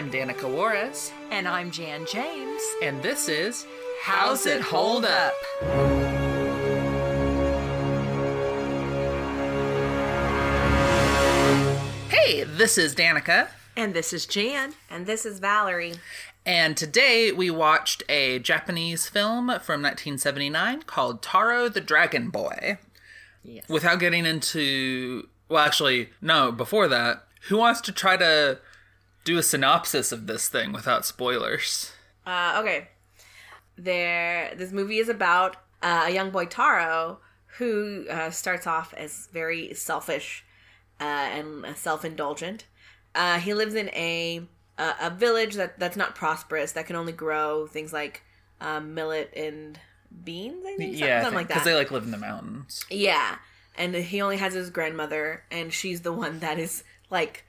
I'm Danica Juarez, And I'm Jan James. and this is How's It Hold Up? Hey, this is Danica, And this is Jan. And this is Valerie. and today we watched a Japanese film from 1979 called Taro the Dragon Boy. Yes. Without getting into, well, actually, no, before that, who wants to try to do a synopsis of this thing without spoilers? Uh, okay. There, this movie is about uh, a young boy Taro who uh, starts off as very selfish uh, and self-indulgent. Uh, he lives in a a, a village that that's not prosperous that can only grow things like um, millet and beans. I think yeah, something like that. because they like live in the mountains. Yeah. And he only has his grandmother, and she's the one that is like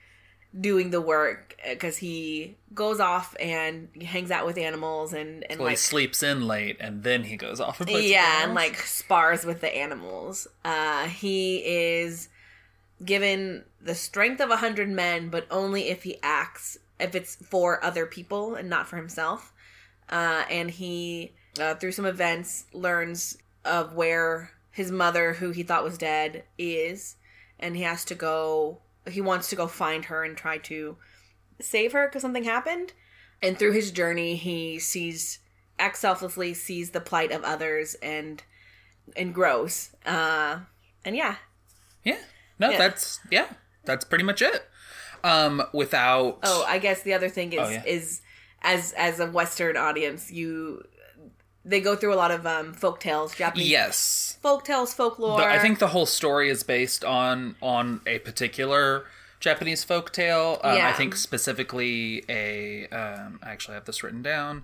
doing the work because he goes off and hangs out with animals and and Well, he sleeps in late and then he goes off and yeah, and like spars with the animals. Uh, he is given the strength of a hundred men, but only if he acts if it's for other people and not for himself. Uh, and he, uh, through some events, learns of where his mother, who he thought was dead, is, and he has to go. He wants to go find her and try to save her because something happened. And through his journey, he sees acts selflessly, sees the plight of others, and and grows. Uh, and yeah, yeah, no, Yeah. that's yeah, that's pretty much it. Um, without Oh, I guess the other thing is Oh, yeah. is as as a Western audience, you they go through a lot of um folk tales, Japanese yes, folk tales, folklore. The- I think the whole story is based on on a particular Japanese folktale. Um, I think specifically a. Um, I actually have this written down.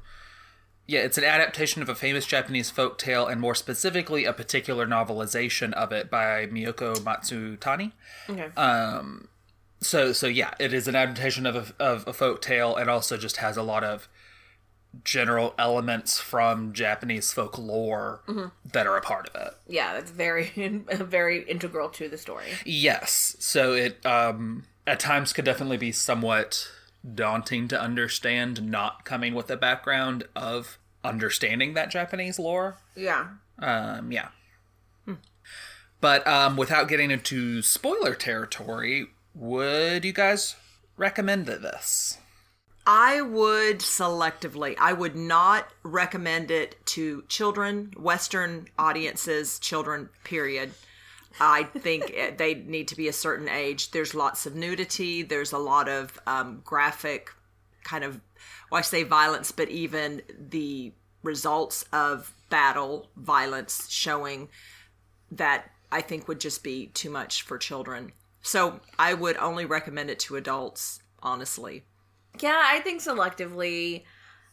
Yeah, it's an adaptation of a famous Japanese folk tale, and more specifically, a particular novelization of it by Miyoko Matsutani. okay. So, so yeah, it is an adaptation of a, of a folk tale, and also just has a lot of general elements from Japanese folklore that are a part of it. yeah, that's very very integral to the story. Yes. So it um at times could definitely be somewhat daunting to understand not coming with a background of understanding that Japanese lore. Yeah. Um yeah. But um without getting into spoiler territory, would you guys recommend this? I would selectively. I would not recommend it to children, Western audiences, children, period. I think they need to be a certain age. There's lots of nudity. There's a lot of um, graphic kind of, well, I say violence, but even the results of battle violence showing that I think would just be too much for children. So I would only recommend it to adults, honestly. Yeah, I think selectively.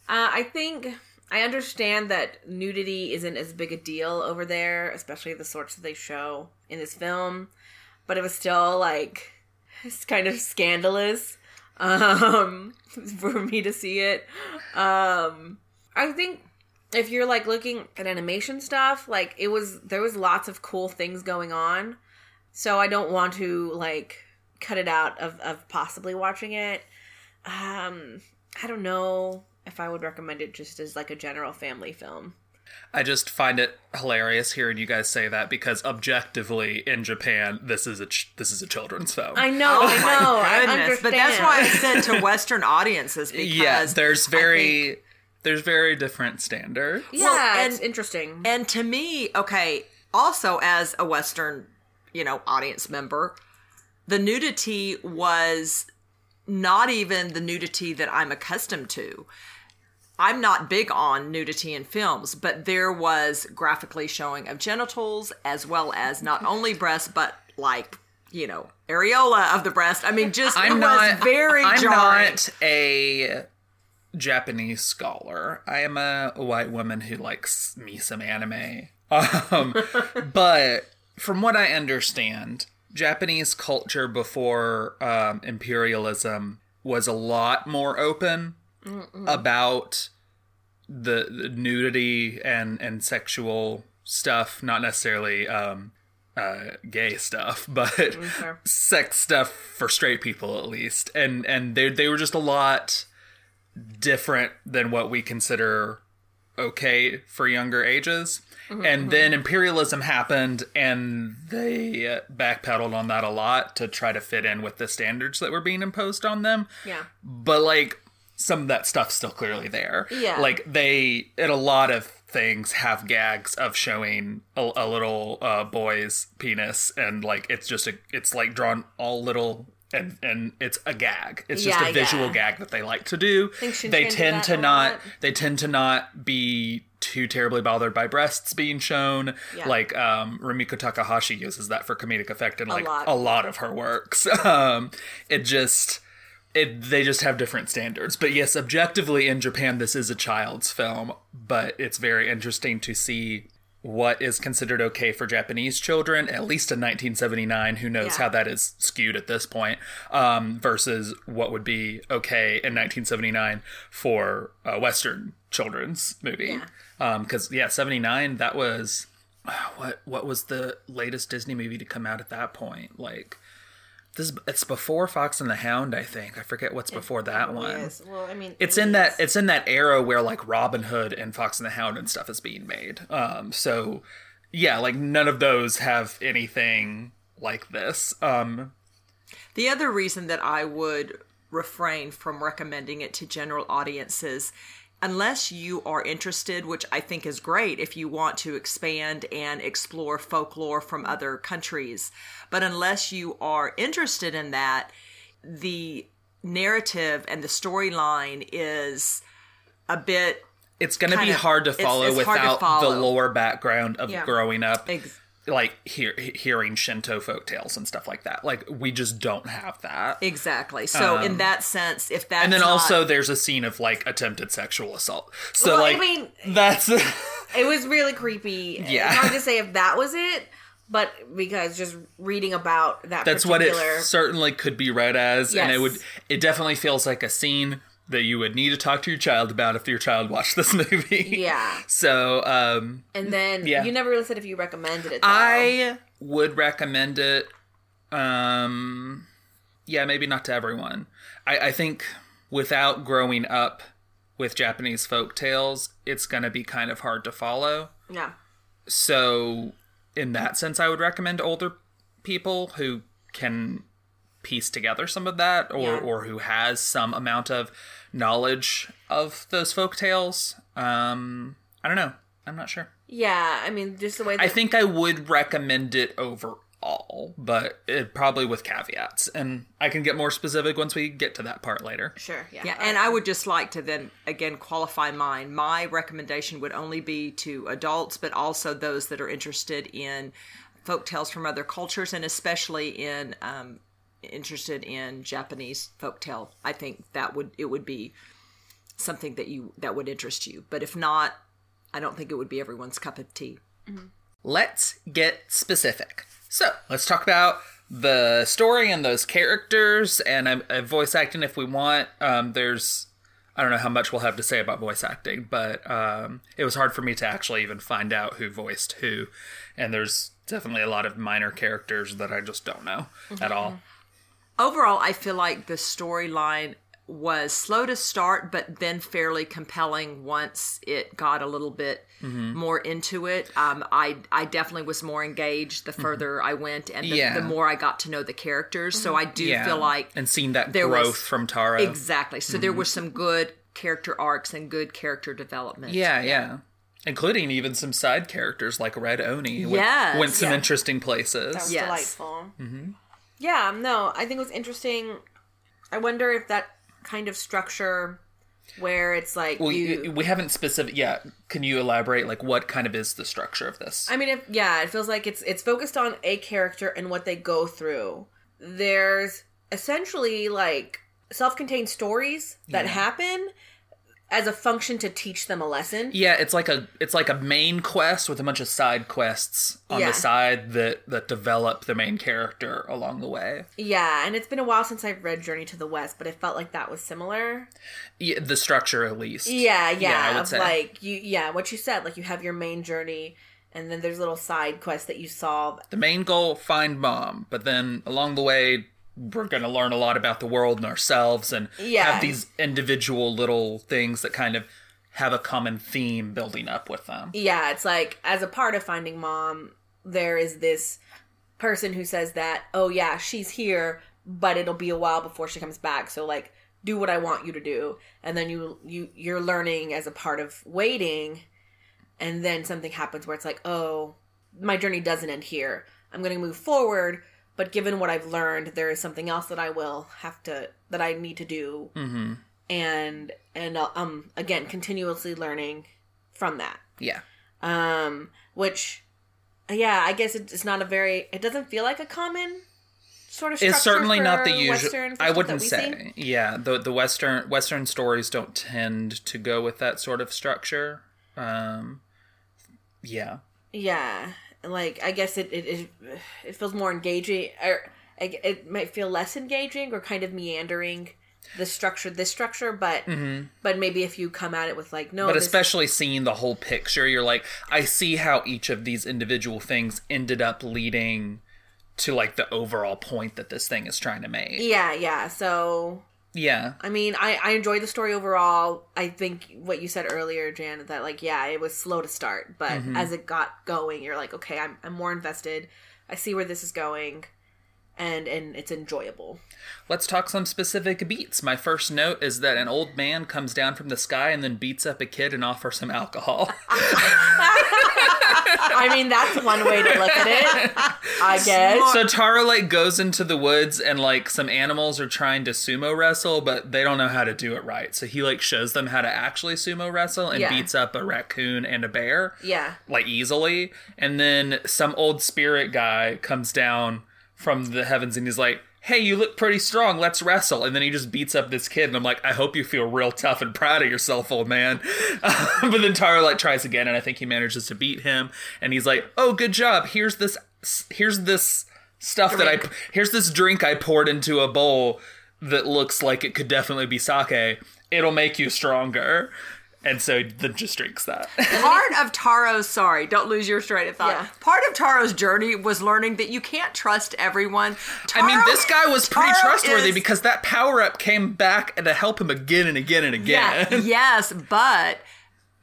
Uh, I think I understand that nudity isn't as big a deal over there, especially the sorts that they show in this film. But it was still like it's kind of scandalous um, for me to see it. Um, I think if you're like looking at animation stuff, like it was there was lots of cool things going on. So I don't want to like cut it out of, of possibly watching it. Um, I don't know if I would recommend it just as like a general family film. I just find it hilarious hearing you guys say that because objectively in Japan this is a ch- this is a children's film. I know, I know, I Goodness, understand. but that's why I said to Western audiences because yeah, there's very think- there's very different standards. yeah, Well, it's and- interesting. and to me, okay, also as a Western, you know, audience member, the nudity was not even the nudity that I'm accustomed to. I'm not big on nudity in films, but there was graphically showing of genitals as well as not only breasts, but like, you know, areola of the breast. I mean, just I'm was not very I'm jarring. not a Japanese scholar. I am a white woman who likes me some anime. Um, but from what I understand, Japanese culture before um, imperialism was a lot more open about the, the nudity and and sexual stuff, not necessarily um, uh, gay stuff, but sex stuff for straight people at least. And and they they were just a lot different than what we consider okay for younger ages. And then imperialism happened and they uh, backpedaled on that a lot to try to fit in with the standards that were being imposed on them. Yeah. But like some of that stuff's still clearly there. Yeah. Like they in a lot of things have gags of showing a, a little uh, boy's penis and like it's just a it's like drawn all little and and it's a gag. It's just Yeah, a visual yeah. gag that they like to do. They tend to not they tend to not be too terribly bothered by breasts being shown. Yeah. Like um Rumiko Takahashi uses that for comedic effect in like lot. a lot of her works. Um it just it they just have different standards. But yes, objectively in Japan this is a child's film, but it's very interesting to see what is considered okay for Japanese children, at least in 1979. Who knows Yeah. how that is skewed at this point, um, versus what would be okay in 1979 for a Western children's movie. Because yeah, 79 that was what what was the latest Disney movie to come out at that point? Like this, it's before Fox and the Hound, I think. I forget what's before that one. Yes. Well, I mean, It's in that it's in that era where like Robin Hood and Fox and the Hound and stuff is being made. Um, so yeah, like none of those have anything like this. Um, The other reason that I would refrain from recommending it to general audiences, unless you are interested, which I think is great if you want to expand and explore folklore from other countries, but unless you are interested in that, the narrative and the storyline is a bit it's going to be hard to follow it's to without the follow. lore background of Yeah. growing up. ex- like hear, hearing Shinto folk tales and stuff like that. Like we just don't have that. exactly. So in that sense, if that's Um, and then not- also there's a scene of like attempted sexual assault. So Well, I mean- that's it was really creepy. Yeah. It's hard to say if that was it, but because just reading about that that's what it certainly could be read as and it would it definitely feels like a scene that you would need to talk to your child about if your child watched this movie. Yeah. So um And then Yeah. you never really said if you recommended it. Though. I would recommend it. Um, yeah, maybe not to everyone. I, I think without growing up with Japanese folk tales, it's going to be kind of hard to follow. yeah. So, in that sense, I would recommend older people who can piece together some of that or, Yeah. or who has some amount of knowledge of those folk tales. Um, I don't know. I'm not sure. Yeah, I mean, just the way that I think I would recommend it overall, but it probably with caveats. And I can get more specific once we get to that part later. sure, yeah, Yeah, and I would just like to then again qualify mine. My recommendation would only be to adults, but also those that are interested in folk tales from other cultures, and especially in um, interested in Japanese folk tale. I think that would it would be something that you that would interest you. But if not, I don't think it would be everyone's cup of tea. Let's get specific. So, let's talk about the story and those characters and uh, voice acting if we want. Um, there's. I don't know how much we'll have to say about voice acting, but um, it was hard for me to actually even find out who voiced who. And there's definitely a lot of minor characters that I just don't know at all. Overall, I feel like the storyline was slow to start, but then fairly compelling once it got a little bit Mm-hmm. more into it. Um, I I definitely was more engaged the further I went, and the, Mm-hmm. Yeah. the more I got to know the characters. So I do Yeah. feel like and seeing that there growth was- from Taro exactly. So there were some good character arcs and good character development. Yeah, yeah. Including even some side characters like Red Oni. Went, Yes. went some Yeah. interesting places. That was Yes. delightful. Mm-hmm. Yeah, no, I think it was interesting. I wonder if that kind of structure where it's like Well, you. we haven't specific. Yeah, can you elaborate? Like, what kind of is the structure of this? I mean, if yeah, it feels like it's it's focused on a character and what they go through. There's essentially like self-contained stories that happen as a function to teach them a lesson. yeah, it's like a it's like a main quest with a bunch of side quests on Yeah. the side that that develop the main character along the way. Yeah, and it's been a while since I've read Journey to the West, but it felt like that was similar. Yeah, the structure at least. Yeah, yeah, I would of say. like you, yeah, what you said, like you have your main journey, and then there's little side quests that you solve. the main goal find mom, but then along the way we're going to learn a lot about the world and ourselves and Yeah. have these individual little things that kind of have a common theme building up with them. yeah, it's like as a part of Finding Mom, there is this person who says that, oh yeah, she's here, but it'll be a while before she comes back. So like, do what I want you to do, and then you you you're learning as a part of waiting, and then something happens where it's like, oh, my journey doesn't end here. I'm going to move forward, but given what I've learned, there is something else that I will have to that I need to do, Mm-hmm. and and uh, um again continuously learning from that Yeah. um which yeah i guess it's not a very it doesn't feel like a common sort of It's certainly not the usual. I wouldn't say. see. Yeah, the the western western stories don't tend to go with that sort of structure. Um, yeah, yeah like i guess it it, it, it feels more engaging or I- it might feel less engaging or kind of meandering the structure this structure but but maybe if you come at it with like no Mm-hmm. but this- especially seeing the whole picture, you're like, I see how each of these individual things ended up leading to like the overall point that this thing is trying to make. yeah yeah so Yeah, I mean, I I enjoyed the story overall. I think what you said earlier, Jan, that like yeah, it was slow to start, but Mm-hmm. as it got going, you're like, okay, I'm I'm more invested. I see where this is going, and and it's enjoyable. Let's talk some specific beats. My first note is that an old man comes down from the sky and then beats up a kid and offers him alcohol. I mean, that's one way to look at it. I guess. so Taro like goes into the woods and like some animals are trying to sumo wrestle, but they don't know how to do it right. So he like shows them how to actually sumo wrestle and Yeah. beats up a raccoon and a bear. Yeah. Like easily. And then some old spirit guy comes down from the heavens and he's like, Hey, you look pretty strong. Let's wrestle. And then he just beats up this kid. And I'm like, I hope you feel real tough and proud of yourself, old man. Um, but then Taro like tries again, and I think he manages to beat him. And he's like, Oh, good job. Here's this. Here's this stuff that I. Here's this drink I poured into a bowl that looks like it could definitely be sake. It'll make you stronger. And so then just drinks that. Part of Taro's sorry, don't lose your train of thought. Yeah. Part of Taro's journey was learning that you can't trust everyone. I mean, this guy was pretty Taro trustworthy is- because that power up came back to help him again and again and again. Yeah, yes, but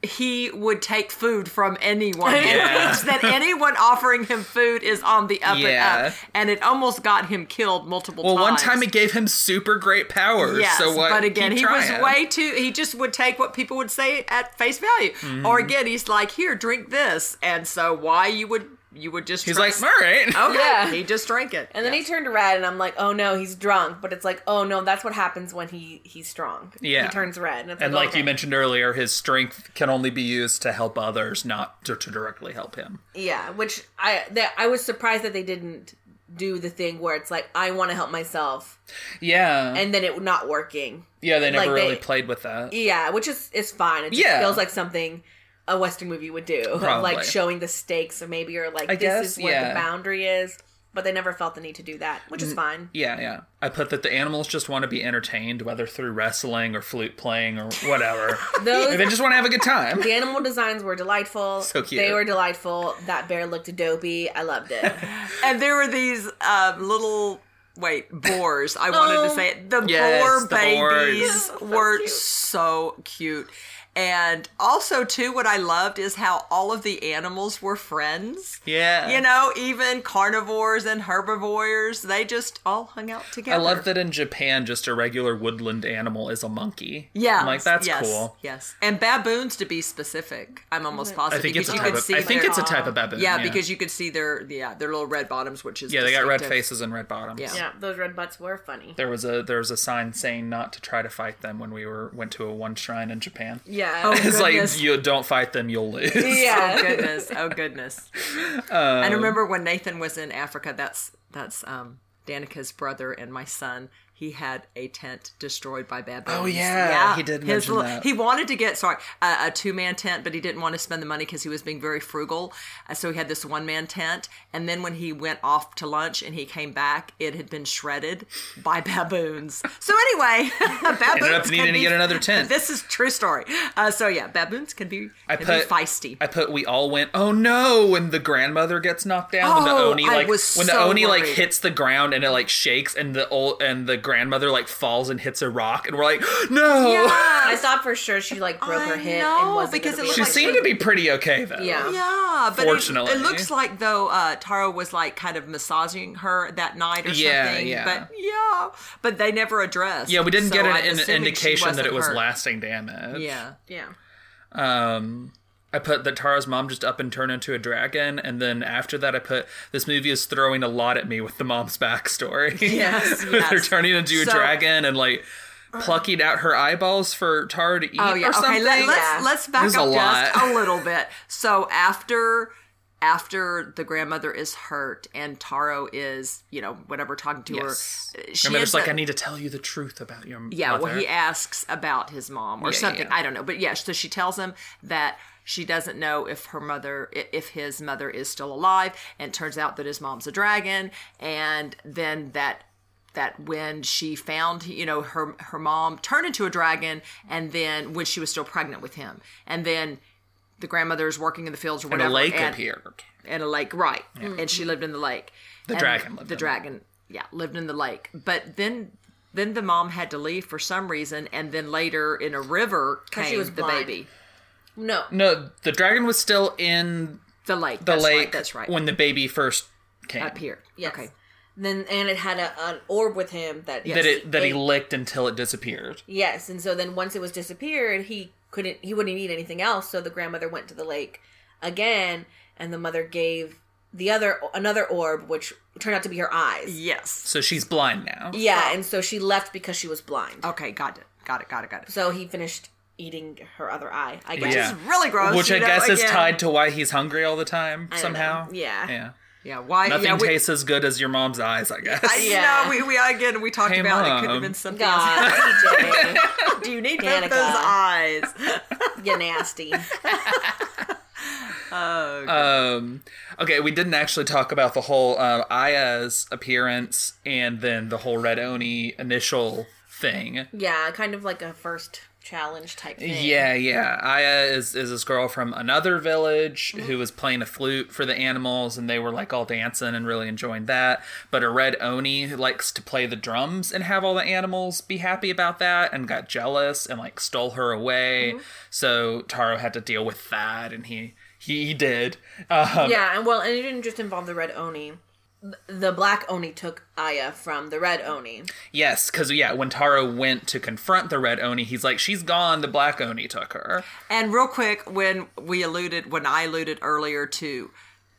he would take food from anyone. It Yeah. means that anyone offering him food is on the up Yeah. and up. And it almost got him killed multiple Well, times. Well, one time it gave him super great powers. Yes, so what? but again, keep he was way too. He just would take what people would say at face value, or Mm-hmm. again, he's like, "Here, drink this," and so why you would you would just He's trust- like, all right. okay, Yeah. he just drank it, And then he turned red, and I'm like, oh no, he's drunk. But it's like, oh no, that's what happens when he he's strong. Yeah. he turns red, and, it's And like, like you mentioned earlier, his strength can only be used to help others, not to, to directly help him. Yeah, which I that I was surprised that they didn't do the thing where it's like I want to help myself, Yeah. and then it not working. yeah, they never like they- really played with that. Yeah, which is is fine. It just Yeah. feels like something a Western movie would do, Probably. like showing the stakes, or maybe or like I this guess, is where yeah. the boundary is. But they never felt the need to do that, which is fine. Yeah, yeah. I put that the animals just want to be entertained, whether through wrestling or flute playing or whatever. Those they just want to have a good time. the animal designs were delightful. So cute. They were delightful. That bear looked dopey. I loved it. and there were these um, little wait boars. I wanted to Oh. say it. The Yes, boar the babies boars. were cute. so cute. And also, too, what I loved is how all of the animals were friends. Yeah. You know, even carnivores and herbivores, they just all hung out together. I love that in Japan, just a regular woodland animal is a monkey. Yeah, I'm like that's yes, cool. Yes, and baboons to be specific. I'm almost positive. I positive think it's a type of. I think their- it's a type of baboon. yeah, because you could see their yeah their little red bottoms, which is yeah, they got red faces and red bottoms. Yeah. yeah, those red butts were funny. There was a there was a sign saying not to try to fight them when we were went to a one shrine in Japan. Yeah. Oh, It's like you don't fight them, you'll lose. yeah. Oh goodness! Oh goodness! Um, and remember when Nathan was in Africa? That's that's um, Danica's brother and my son. He had a tent destroyed by baboons. Oh, yeah, he did mention little- that. He wanted to get sorry a, a two man tent, but he didn't want to spend the money because he was being very frugal. Uh, so he had this one man tent, and then when he went off to lunch and he came back, it had been shredded by baboons. So anyway, baboons Ended up needing to get another tent. This is true story. Uh, so yeah, baboons can be I can put be feisty. I put we all went oh no when the grandmother gets knocked down when the Oh, oni like when the so oni like hits the ground and it like shakes and the old and the grandmother like falls and hits a rock and we're like no I thought for sure she like broke her I hip know, and wasn't because it be looked she like seemed to be pretty okay though Yeah. Yeah, but it- Fortunately. it, looks like though uh, Taro was like kind of massaging her that night or Yeah, something. yeah. But yeah, but they never addressed. yeah we didn't so get an, an indication that it was hurt. lasting damage Yeah. Yeah. um I put that Taro's mom just up and turned into a dragon, and then after that, I put this movie is throwing a lot at me with the mom's backstory. Yes, They're yes. turning into a dragon and like uh, plucking out her eyeballs for Tara to oh, eat Oh yeah. or something. Okay. Let, let's Yeah. let's back There's a up just lot. a little bit. So after after the grandmother is hurt and Taro is you know whatever talking to Yes. her, she Grandmother's like, up- I need to tell you the truth about your mom. Yeah, mother. well, he asks about his mom or Yeah, something. yeah. I don't know, but yeah. So she tells him that she doesn't know if her mother, if his mother is still alive, and it turns out that his mom's a dragon, and then that that when she found you know her her mom turned into a dragon and then when she was still pregnant with him and then the grandmother is working in the fields or whatever and a lake and, appeared. and a lake, right? And she lived in the lake. The And dragon lived The in it. dragon, yeah, lived in the lake. But then, then the mom had to leave for some reason, and then later in a river came she was the blind. baby. No. No, the dragon was still in The lake. the that's lake Right, that's right. when the baby first came. Up here. Yes. Okay. Then and it had a, an orb with him that That it that he licked until it disappeared. Yes, and so then once it was disappeared, he couldn't he wouldn't eat anything else, so the grandmother went to the lake again and the mother gave the other another orb which turned out to be her eyes. Yes. So she's blind now. Yeah, and so she left because she was blind. Okay. Got it. Got it. Got it. Got it. So he finished eating her other eye, I guess. Which Yeah. is really gross. Which I know, guess is tied to why he's hungry all the time I somehow. know. Yeah. Yeah. Yeah. Why? Nothing yeah, we, tastes as good as your mom's eyes, I guess. I Yeah. know. We, we again we talked Hey, about it could have been something else. God, DJ, Do you need both Danica. those eyes? you nasty. Um, okay, we didn't actually talk about the whole uh, Aya's appearance and then the whole Red Oni initial thing. Yeah, kind of like a first challenge type thing. Yeah, yeah. Aya is is this girl from another village who was playing a flute for the animals, and they were like all dancing and really enjoying that. But a red oni who likes to play the drums and have all the animals be happy about that, and got jealous and like stole her away. So Taro had to deal with that, and he he, he did. Um, Yeah, and well, and it didn't just involve the red oni. The black oni took Aya from the red oni. Yes, because yeah, when Taro went to confront the red oni, he's like, "She's gone." The black oni took her. And real quick, when we alluded, when I alluded earlier to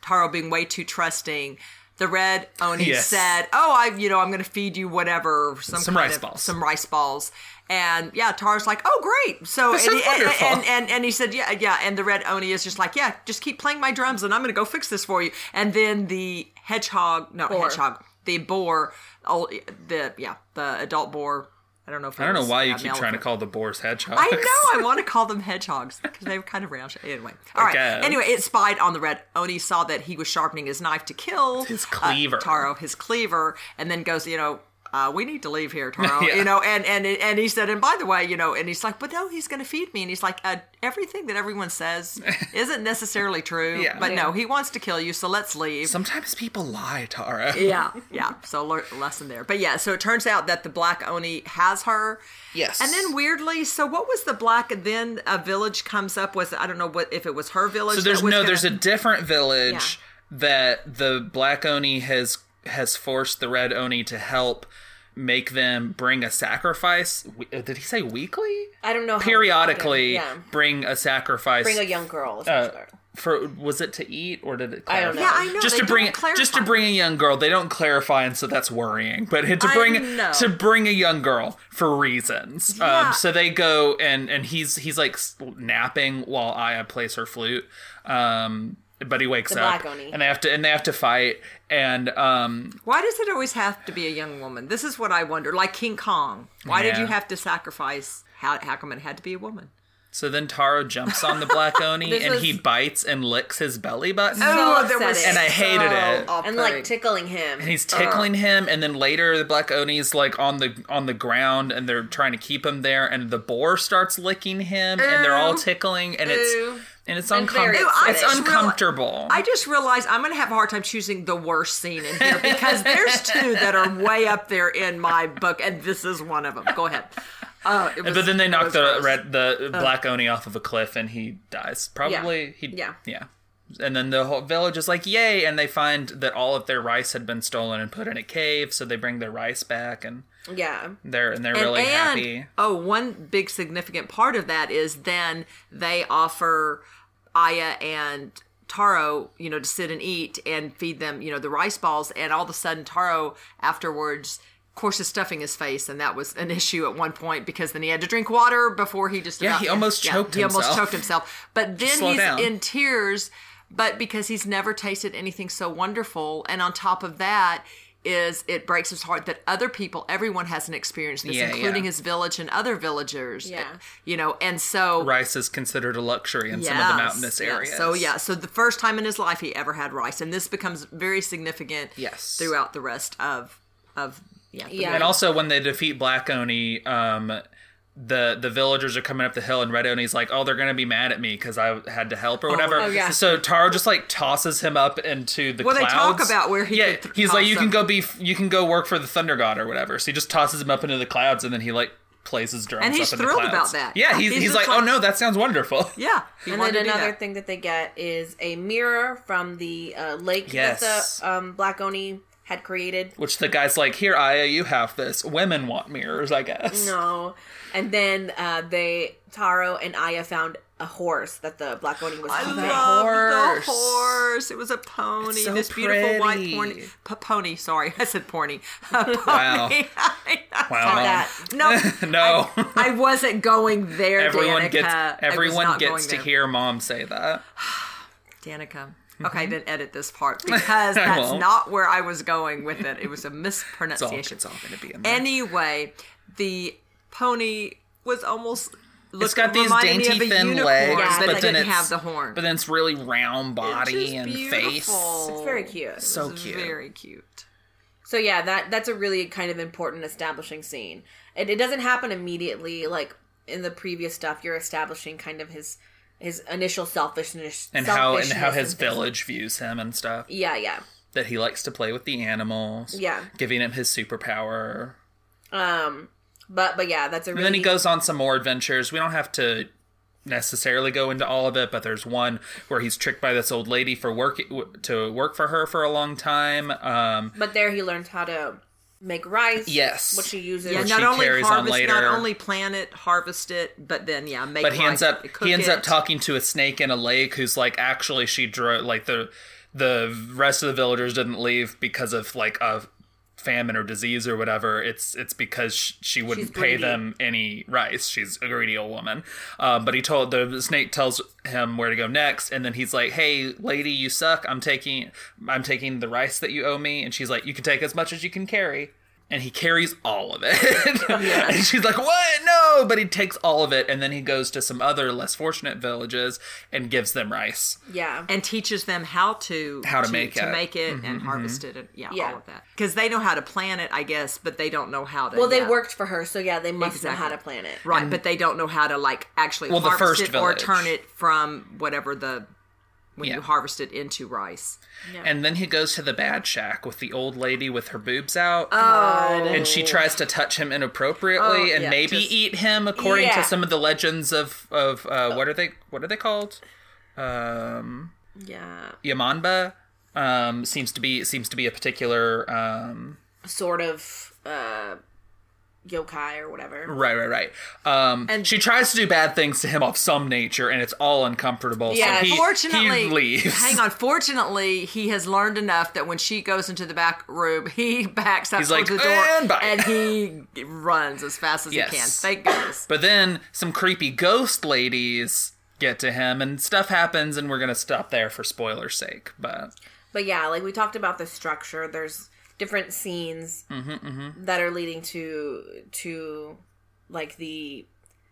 Taro being way too trusting, the red Oni Yes. said, "Oh, I, you know, I'm going to feed you whatever, some, Some kind rice of- balls. some rice balls." And yeah, Taro's like, "Oh, great!" So and, is he, and, and, and and he said, "Yeah, yeah." And the red Oni is just like, "Yeah, just keep playing my drums, and I'm going to go fix this for you." And then the hedgehog, no Boar. hedgehog, the boar, oh, the yeah, the adult boar. I don't know if I don't know why you uh, keep trying to call the boars hedgehogs. I know. I want to call them hedgehogs because they were kind of round. Anyway, all right. guess. Anyway, it spied on the red. Oni saw that he was sharpening his knife to kill His uh, cleaver. Taro, his cleaver, and then goes, you know. Uh, we need to leave here, Taro. Yeah. You know, and and and he said, and by the way, you know, and he's like, but no, he's going to feed me, and he's like, uh, everything that everyone says isn't necessarily true. Yeah. But Yeah. no, he wants to kill you, so let's leave. Sometimes people lie, Taro. yeah, yeah. So lear- lesson there. But yeah, so it turns out that the black Oni has her. Yes. And then weirdly, so what was the black? Then a village comes up. Was I don't know what if it was her village. So there's no, gonna- there's a different village that the black oni has has forced the red oni to help make them bring a sacrifice. Uh, Did he say weekly? I don't know. Periodically, Yeah. bring a sacrifice. Bring a young girl. uh, for was it to eat or did it? I don't know. Yeah, I know. Just they to bring clarify. just to bring a young girl. They don't clarify, and so that's worrying. But to bring to bring a young girl for reasons. Yeah. Um, so they go and and he's he's like napping while Aya plays her flute. Um, but he wakes The up Black Oni. and they have to and they have to fight and um Why does it always have to be a young woman? This is what I wonder. Like King Kong, why did you have to sacrifice? How, how come it had to be a woman? so then Taro jumps on the Black Oni and was- he bites and licks his belly button. So there was. And I hated it. and like tickling him. and he's tickling him and then later the black oni's like on the on the ground and they're trying to keep him there and the boar starts licking him and they're all tickling and Ew. it's and it's uncomfortable it's I just reali- I just realized I'm going to have a hard time choosing the worst scene in here because there's two that are way up there in my book, and this is one of them. Go ahead. Uh, it was- but then they knock the gross. red the black oni off of a cliff and he dies probably he Yeah. yeah and then the whole village is like yay and they find that all of their rice had been stolen and put in a cave so they bring their rice back and yeah. they're and they're And- really and- happy Oh, one big significant part of that is then they offer Aya and Taro, you know, to sit and eat and feed them, you know, the rice balls. And all of a sudden, Taro afterwards, of course, is stuffing his face, and that was an issue at one point because then he had to drink water before he just Yeah, about- he almost choked He almost choked himself. But then he's down. in tears, but because he's never tasted anything so wonderful, and on top of that. Is it breaks his heart that other people, everyone has an experience this, Yeah, including yeah. his village and other villagers. Yeah. You know, and so rice is considered a luxury in some of the mountainous yes. areas So yeah, so the first time in his life he ever had rice, and this becomes very significant. Yes. throughout the rest of of yeah. Yeah. And also when they defeat Black Oni, um, the the villagers are coming up the hill, and Red Oni's like, "Oh, they're gonna be mad at me because I had to help or whatever." oh, yeah. So Taro just like tosses him up into the Well, they clouds. talk about where he yeah, could th- he's like, toss "You can go be, you can go work for the Thunder God or whatever." So he just tosses him up into the clouds, and then he like plays his drums. And he's up in thrilled the about that. Yeah, he's He's he's, like, like- "Oh no, that sounds wonderful." yeah. he And then another that. thing that they get is a mirror from the uh, lake Yes. that the um, Black Oni had created. Which the guy's like, "Here, Aya, you have this. Women want mirrors, I guess." No. And then uh, they, Taro and Aya found a horse that the Black Oni was I keeping. love horse. the horse. It was a pony. It's so this beautiful white pony. P- pony. Sorry, I said pony. A pony. Wow. I- Wow, Mom. that. no, no. I wasn't going there. everyone Danica. gets everyone gets to there. hear mom say that. Danica. Okay, then edit this part because that's won't. where I was going with it. It was a It's all, mispronunciation. it's all going to be in there. Anyway, the pony was almost. Look, It's got these reminded dainty of a thin unicorn, legs, Yeah, but but it then didn't it's have the horn. But then it's really round body It's and just face. It's very cute. So It's cute. Very cute. So yeah, that that's a really kind of important establishing scene. It, it doesn't happen immediately like in the previous stuff. You're establishing kind of his his initial selfishness and how and how his and village views him and stuff. Yeah, yeah, That he likes to play with the animals. Yeah. Giving him his superpower. um, but but yeah, that's a And then he goes on some more adventures. We don't have to necessarily go into all of it, but there's one where he's tricked by this old lady for work to work for her for a long time. Um, But there he learns how to make rice. Yes. which he uses. Yeah, Which not he only carries on harvest, not only plant it, harvest it, but then yeah, make. but he ends up he ends up talking to a snake in a lake who's like actually she drew like the the rest of the villagers didn't leave because of like a famine or disease or whatever it's it's because sh- she wouldn't pay them any rice. She's a greedy old woman. Um, but he told the snake tells him where to go next and then he's like hey lady you suck. I'm taking i'm taking the rice that you owe me. And she's like you can take as much as you can carry and he carries all of it. and she's like, "What? No!" But he takes all of it, and then he goes to some other less fortunate villages and gives them rice. yeah, and teaches them how to How to make to it. Mm-hmm, make it and harvest it and yeah, Yeah. all of that because they know how to plant it I guess but they don't know how to well, they yeah. worked for her, so yeah, they must know how to plant it. right but they don't know how to like actually Well, the harvest first it or turn it from whatever the when Yeah. you harvest it into rice. And then he goes to the bad shack with the old lady with her boobs out. oh. And she tries to touch him inappropriately Oh, and yeah, maybe just- eat him according Yeah. to some of the legends of of uh, what are they what are they called? Um Yeah, yamanba um seems to be seems to be a particular um sort of uh, yokai or whatever. Right, right, right. Um, and she tries to do bad things to him of some nature, and it's all uncomfortable. Yeah, so he, Fortunately, he leaves. hang on. Fortunately, he has learned enough that when she goes into the back room, he backs up He's towards like, the door "And bye." and he runs as fast as Yes. he can. Thank goodness. But then some creepy ghost ladies get to him, and stuff happens, and we're gonna stop there for spoiler's sake. But But yeah, like we talked about the structure. There's different scenes Mm-hmm, that are leading to to like the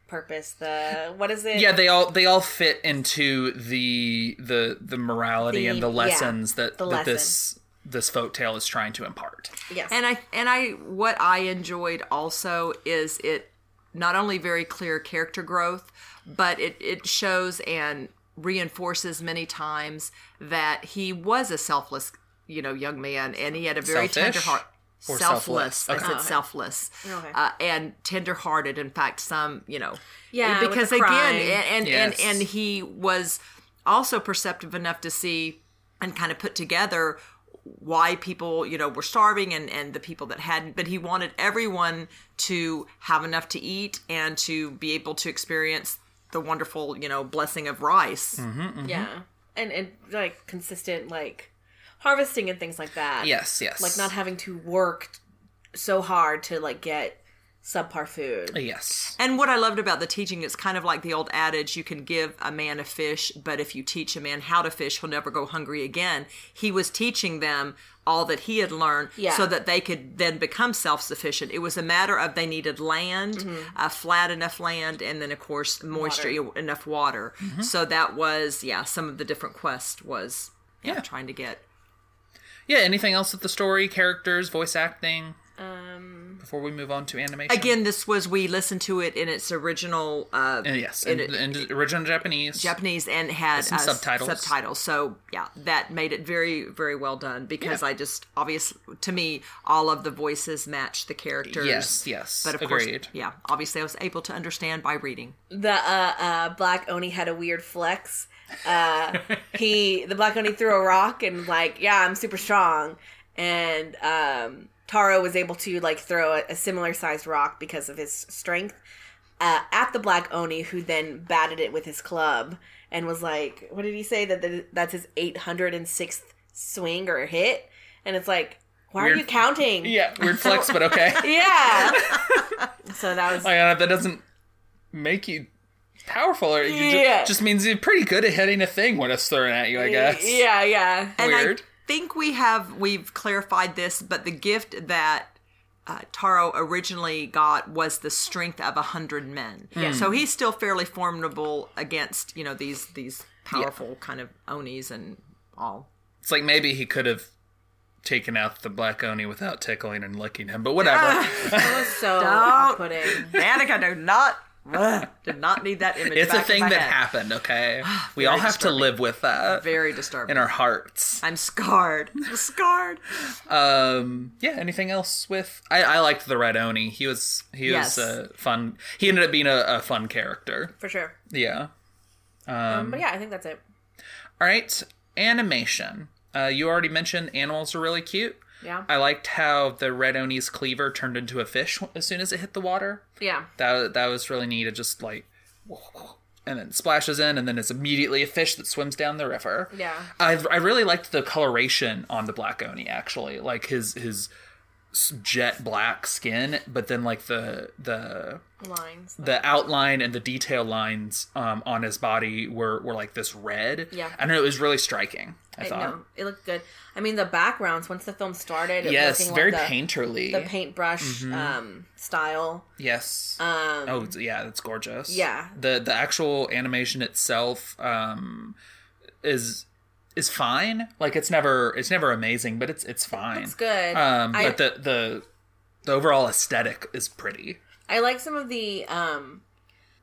purpose. The what is it? yeah, they all they all fit into the the the morality and the The- yeah, lessons that, the that this this folk tale is trying to impart. yes. And I and I what I enjoyed also is it not only very clear character growth, but it it shows and reinforces many times that he was a selfless, you know, young man, and he had a very tender heart. or Selfless. selfless? I said selfless, Okay. uh, and tender-hearted. In fact, some, you know, Yeah, because the again, and and, Yes. and and he was also perceptive enough to see and kind of put together why people you know were starving and and the people that hadn't but he wanted everyone to have enough to eat and to be able to experience the wonderful you know blessing of rice Mm-hmm. yeah, and and like consistent like harvesting and things like that. Yes, yes, like not having to work so hard to like get subpar food. yes. and what i loved about the teaching it's kind of like the old adage you can give a man a fish but if you teach a man how to fish he'll never go hungry again he was teaching them all that he had learned Yeah. so that they could then become self-sufficient it was a matter of they needed land uh, flat enough land and then of course moisture Mm-hmm. Water. enough water so that was yeah some of the different quests was yeah, Yeah. trying to get Yeah. Anything else with the story, characters, voice acting? Um, Before we move on to animation, again this was we listened to it in its original uh Uh, yes, in in, it- in original Japanese. Japanese and had some uh, subtitles. Subtitles. So yeah, that made it very, very well done because Yeah. I just obvious to me all of the voices match the characters. Yes, yes, But of agreed. course, yeah, obviously I was able to understand by reading. the uh, uh, black oni had a weird flex. Uh, he the black oni threw a rock and like, yeah, I'm super strong, and um, Taro was able to like throw a, a similar sized rock because of his strength uh, at the black oni, who then batted it with his club and was like, what did he say that the, that's his 806th swing or hit? And it's like, why are you counting? Yeah, weird flex, but okay. Yeah. so that was Like, uh, that doesn't make you powerful, or you ju- Yeah. just means you're pretty good at hitting a thing when it's thrown at you. I guess. Yeah, yeah. And Weird. I think we have we've clarified this, but the gift that uh, Taro originally got was the strength of a hundred men. Yeah. So he's still fairly formidable against you know these these powerful kind of onis and all. It's like maybe he could have taken out the black oni without tickling and licking him, but whatever. That was so Don't. off-putting. Danica, do not ugh, did not need that image. it's a thing that head. happened. Okay, we all have to live with that Very disturbing. in our hearts. I'm scarred. I'm scarred. Um, yeah. Anything else with? I, I liked the red oni. He was he Yes. was uh, fun. He ended up being a, a fun character. For sure. Yeah. Um, but yeah, I think that's it. All right, animation. Uh, you already mentioned animals are really cute. Yeah. I liked how the red oni's cleaver turned into a fish as soon as it hit the water. Yeah. That that was really neat. It just like, and then splashes in, and then it's immediately a fish that swims down the river. Yeah. I I really liked the coloration on the black oni actually, like his his jet black skin, but then like the the Lines. the outline and the detail lines um, on his body were were like this red. Yeah. I know it was really striking. I I thought. know. It looked good. I mean, the backgrounds, once the film started, it Yes, very like the, painterly. the paintbrush Mm-hmm. um, style. yes. Um, oh yeah, that's gorgeous. Yeah. The the actual animation itself um, is is fine. Like it's never it's never amazing, but it's it's fine. It's good. Um, I- but the the the overall aesthetic is pretty. I like some of the um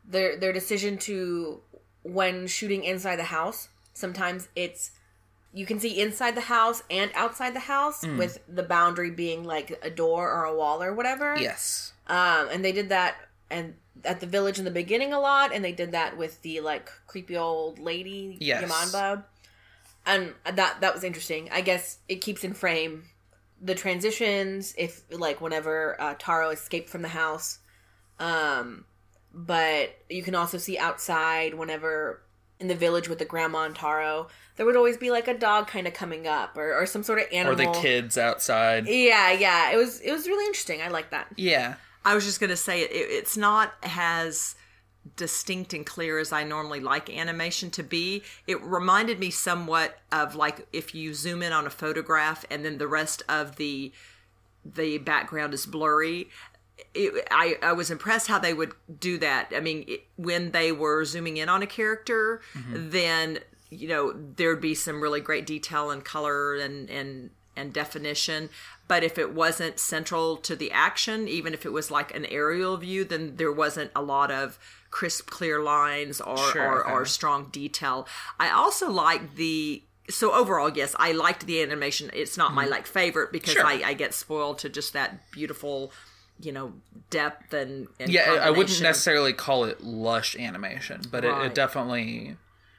their their decision to when shooting inside the house. Sometimes it's you can see inside the house and outside the house Mm. with the boundary being like a door or a wall or whatever. Yes. Um and they did that and at the village in the beginning a lot and they did that with the like creepy old lady Yes. Yamanba. And that that was interesting. I guess it keeps in frame the transitions if like whenever uh, Taro escaped from the house um but you can also see outside whenever in the village with the grandma and Taro there would always be like a dog kind of coming up or, or some sort of animal. Or the kids outside. yeah yeah it was it was really interesting I like that Yeah. I was just going to say it, it's not as distinct and clear as I normally like animation to be. It reminded me somewhat of like if you zoom in on a photograph and then the rest of the the background is blurry. It, I, I was impressed how they would do that. I mean, it, when they were zooming in on a character, mm-hmm. then you know there'd be some really great detail and color and and and definition. But if it wasn't central to the action, even if it was like an aerial view, then there wasn't a lot of crisp, clear lines or Sure, or, okay. or strong detail. I also like the so overall, yes, I liked the animation. It's not my like favorite because Mm-hmm. Sure. I, I get spoiled to just that beautiful, you know, depth and, and Yeah, I- I wouldn't necessarily call it lush animation, but it, it definitely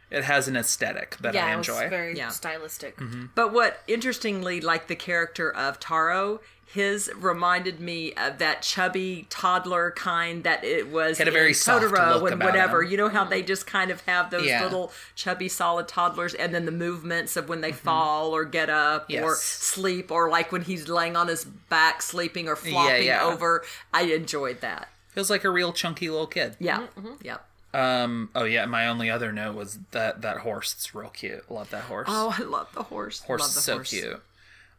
it has an aesthetic that yeah, I it was enjoy. very Yeah. stylistic. But what interestingly, like the character of Taro, his reminded me of that chubby toddler kind that it was Had a very in soft Totoro look and about whatever. him. You know how they just kind of have those Yeah. little chubby, solid toddlers, and then the movements of when they fall or get up or Mm-hmm. Sleep, or like when he's laying on his back sleeping or flopping yeah. over. I enjoyed that. Feels like a real chunky little kid. Yeah, Mm-hmm, yep. Um. Oh yeah. My only other note was that that horse. It's real cute. Love that horse. Oh, I love the horse. horse love is the so horse. cute.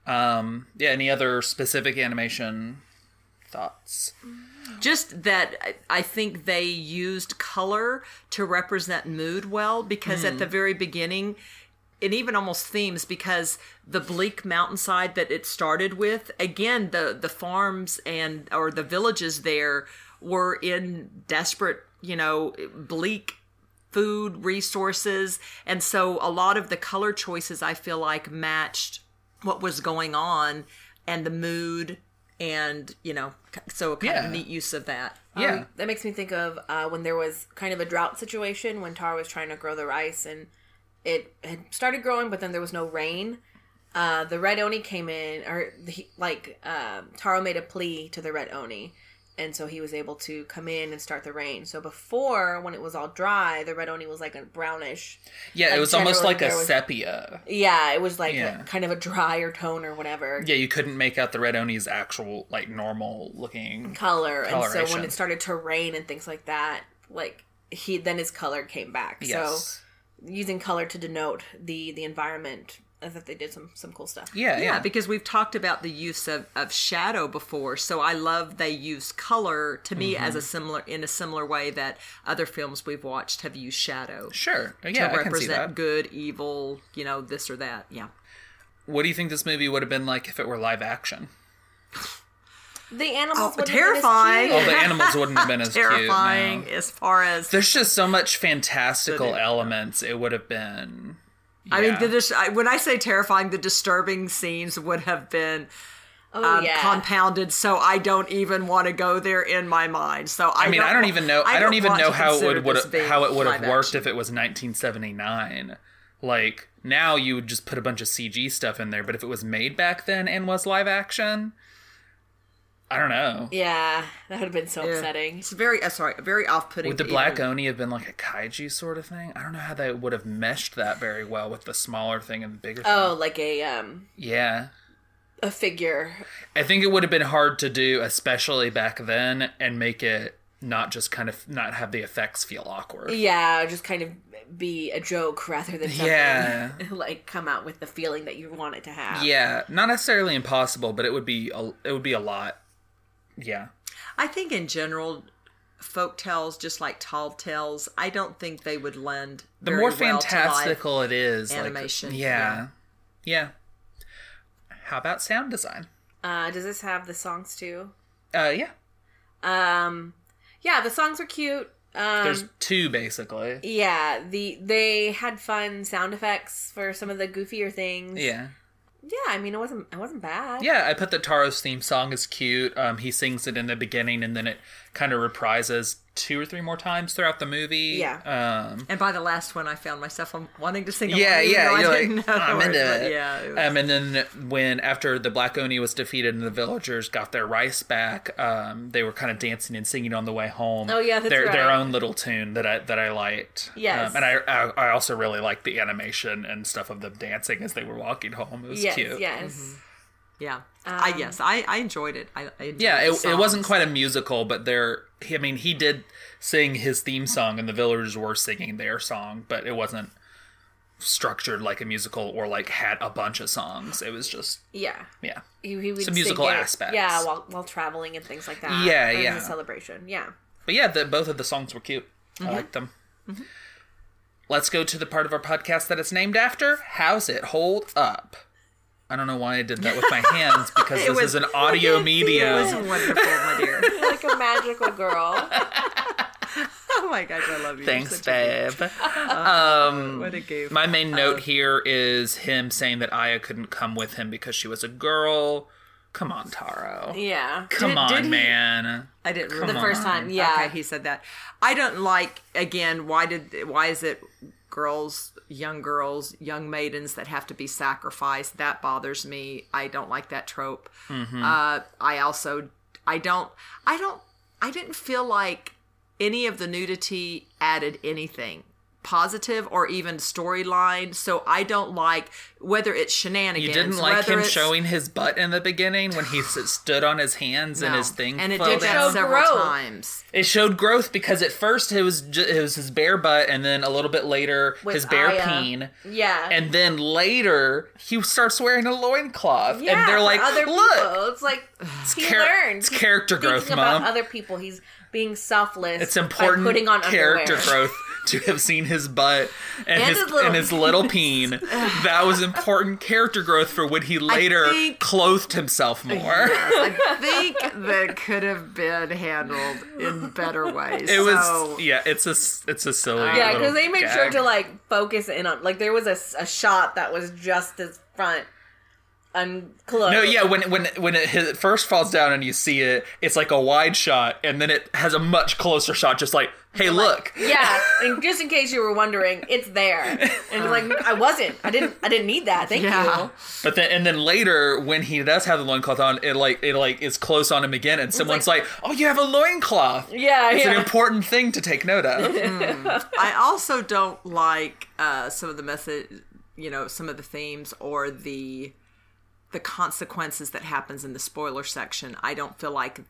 Um. Yeah. Any other specific animation thoughts? just that I- think they used color to represent mood well because at the very beginning and even almost themes because the bleak mountainside that it started with again the the farms and or the villages there were in desperate you know bleak food resources and so a lot of the color choices i feel like matched what was going on and the mood and you know so a kind Yeah. of neat use of that Yeah. Um, that makes me think of uh, when there was kind of a drought situation when Taro was trying to grow the rice and it had started growing, but then there was no rain. Uh, the red oni came in, or he, like um, Taro made a plea to the red oni, and so he was able to come in and start the rain. So before, when it was all dry, the red oni was like a brownish. Yeah. it was almost like a was- sepia. Yeah, it was like Yeah. a, kind of a drier tone or whatever. Yeah. You couldn't make out the red oni's actual like normal looking. color and so when it started to rain and things like that like he then his color came back Yes. so using color to denote the the environment i thought they did some some cool stuff Yeah. yeah, Yeah. because we've talked about the use of, of shadow before so i love they use color to me as a mm-hmm. similar in a similar way that other films we've watched have used shadow sure. Yeah. to I can see represent that. good evil you know this or that yeah What do you think this movie would have been like if it were live action? the animals Oh, wouldn't have been as terrifying. cute. Oh, the animals wouldn't have been as terrifying cute. no. as far as There's just so much fantastical elements. It would have been. I mean, the dis- when I say terrifying, the disturbing scenes would have been oh um, yeah compounded, so I don't even want to go there in my mind. So I, I mean, I don't even know. I, don't, even know how it would, would this being how it would have worked action. if it was 1979. Like now, you would just put a bunch of CG stuff in there. But if it was made back then and was live action, I don't know. yeah that would have been so Yeah. upsetting It's very uh, sorry, very off-putting. Would the Black even- Oni have been like a kaiju sort of thing? I don't know how they would have meshed that very well with the smaller thing and the bigger. thing. oh like a um Yeah, a figure I think it would have been hard to do, especially back then, and make it not just kind of not have the effects feel awkward. yeah just kind of be a joke rather than Yeah. like come out with the feeling that you want it to have Yeah, not necessarily impossible, but it would be a, it would be a lot. Yeah, I think in general, folk tales, just like tall tales, I don't think they would lend. the very more well to live. fantastical it is, like- animation, yeah, yeah. How about sound design? uh does this have the songs too Uh, yeah. um yeah the songs are cute um There's two basically. Yeah, the they had fun sound effects for some of the goofier things. Yeah. Yeah. I mean, it wasn't it wasn't bad. Yeah, I put the Taro's theme song is cute. Um, he sings it in the beginning, and then it kind of reprises two or three more times throughout the movie. Yeah. Um, And by the last one, I found myself um, wanting to sing. yeah, along, yeah. I You're didn't like, I'm into it. Yeah, it was- Um, and then when after the Black Oni was defeated and the villagers got their rice back, um, they were kind of dancing and singing on the way home. Oh, yeah, that's their their own little tune that I that I liked. Yes. Um, and I, I I also really liked the animation and stuff of them dancing as they were walking home. It was yes, cute. yes. Yeah. I yes, I, I enjoyed it. I, I enjoyed Yeah, it, it wasn't quite a musical, but there. I mean, he did sing his theme song, and the villagers were singing their song, but it wasn't structured like a musical or like had a bunch of songs. It was just Yeah. yeah. He, he would Some sing musical it, aspects. Yeah, while while traveling and things like that. Yeah, during yeah. The celebration. Yeah. But yeah, the, both of the songs were cute. Mm-hmm. I liked them. Let's go to the part of our podcast that it's named after. How's it hold up? I don't know why I did that with my hands because this was- is an audio media. It medium. was wonderful, my dear. You're like a magical girl. Oh my gosh, I love you. Thanks, such a babe. Oh, um, what a goof. My main note um, here is him saying that Aya couldn't come with him because she was a girl. Come on, Taro. Yeah. Come Did- on, did he- man. I didn't Come really. The first time, yeah. Okay, he said that. I don't like again. Why did? Why is it girls, young girls, young maidens that have to be sacrificed? That bothers me. I don't like that trope. Mm-hmm. Uh, I also, I don't, I don't, I didn't feel like any of the nudity added anything positive or even storyline. So I don't like whether it's shenanigans. You didn't like him it's- showing his butt in the beginning when he stood on his hands and his thing and it did down? that several growth. times. It showed growth because at first it was ju- it was his bare butt, and then a little bit later With his bare Aya. peen, Yeah. and then later he starts wearing a loincloth, yeah, and they're like, other "Look, people. It's like he char- learned. it's He's character thinking growth, about Mom. Other people. He's being selfless. it's important putting on character underwear. growth to have seen his butt and, And his, his little and his little peen. that was important character growth for when he later think- clothed himself more." I think that could have been handled in better ways. It was yeah, it's a it's a silly Yeah, because they made sure to like focus in on like there was a, a shot that was just his front unclothed. No, yeah, when when when it, his- it first falls down and you see it, it's like a wide shot, and then it has a much closer shot, just like, hey, look. Yeah, and just in case you were wondering, it's there. And you're like, I wasn't. I didn't. I didn't need that. Thank Yeah. you. But then and then later when he does have the loincloth on, it like it like is close on him again, and someone's like, "Oh, you have a loincloth." Yeah, It's yeah. an important thing to take note of. I also don't like uh, some of the message, you know, some of the themes or the the consequences that happens in the spoiler section. I don't feel like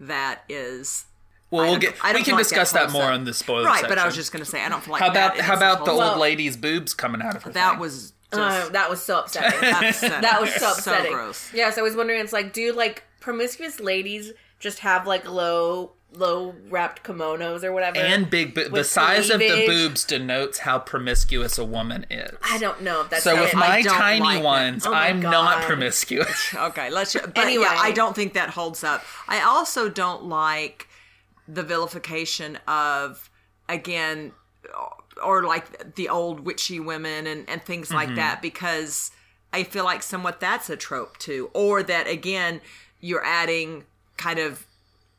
that is. Well, we'll get I don't we can feel like discuss that that more on the spoiler right, section. but I was just going to say I don't feel like how about that how is about the old Well- lady's boobs coming out of her? that thing? was Uh, that was so upsetting. upsetting. that was so upsetting. gross. Yes, I was wondering. It's like, do like promiscuous ladies just have like low, low wrapped kimonos or whatever? and big bo- the with size of the boobs denotes how promiscuous a woman is. I don't know if that's so with it. my tiny like ones, Oh my I'm God. not promiscuous. Okay, let's. But Anyway. yeah, I don't think that holds up. I also don't like the vilification of again, or like the old witchy women and and things Mm-hmm. like that because I feel like somewhat that's a trope too, or that again you're adding kind of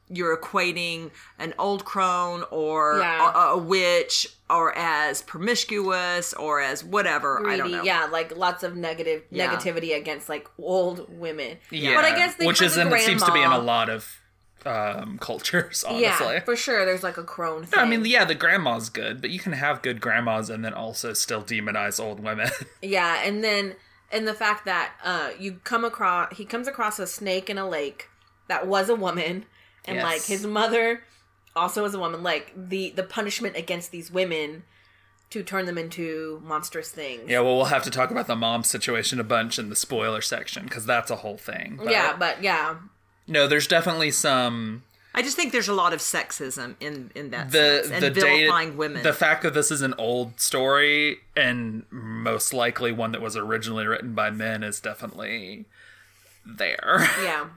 you're equating an old crone or Yeah. a, a witch or as promiscuous or as whatever. I don't know. Yeah, like lots of negative Yeah. negativity against like old women. Yeah, but I guess which is the in, it seems to be in a lot of um, cultures. Honestly, Yeah, for sure. There's like a crone. Thing. I mean, yeah, the grandma's good, but you can have good grandmas and then also still demonize old women. Yeah, and then and the fact that uh you come across he comes across a snake in a lake that was a woman and Yes. like his mother also was a woman like the the punishment against these women to turn them into monstrous things. yeah, well, we'll have to talk about the mom situation a bunch in the spoiler section because that's a whole thing. But yeah, but yeah. no, there's definitely some I just think there's a lot of sexism in in that the sense and the vilifying date, women. The fact that this is an old story and most likely one that was originally written by men is definitely there. Yeah.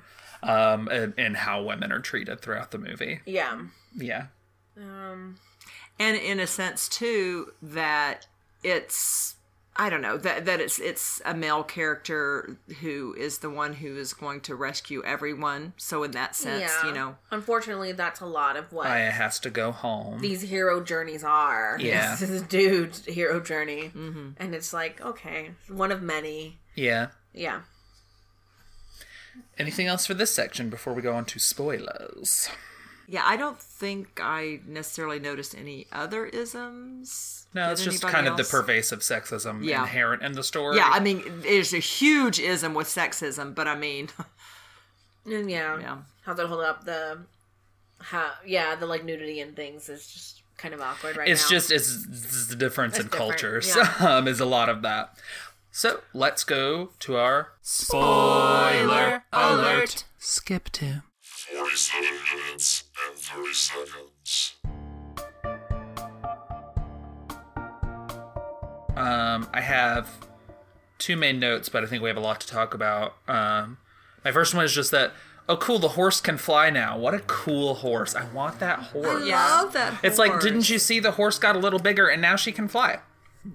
Um, and, and how women are treated throughout the movie. Yeah. Yeah. Um and in a sense too that it's I don't know that that it's it's a male character who is the one who is going to rescue everyone. So in that sense, yeah. you know, Unfortunately, that's a lot of what Aya has to go home. these hero journeys are. Yeah. This is dude's hero journey. Mm-hmm. And it's like, okay, one of many. yeah. Yeah. Anything else for this section before we go on to spoilers? Yeah, I don't think I necessarily noticed any other isms. No, Did it's just anybody kind of the pervasive sexism Yeah. inherent in the story. Yeah, I mean, there's a huge ism with sexism, but I mean, And yeah, Yeah. how's it hold up? The how yeah, the like nudity and things is just kind of awkward right it's now. just it's, it's the difference in different, cultures yeah. um, is a lot of that. So let's go to our spoiler alert. Skip to 47 minutes and 30 seconds. Um, I have two main notes, but I think we have a lot to talk about. Um, my first one is just that, oh, cool, the horse can fly now. What a cool horse. I want that horse. love that. It's like, didn't you see the horse got a little bigger and now she can fly?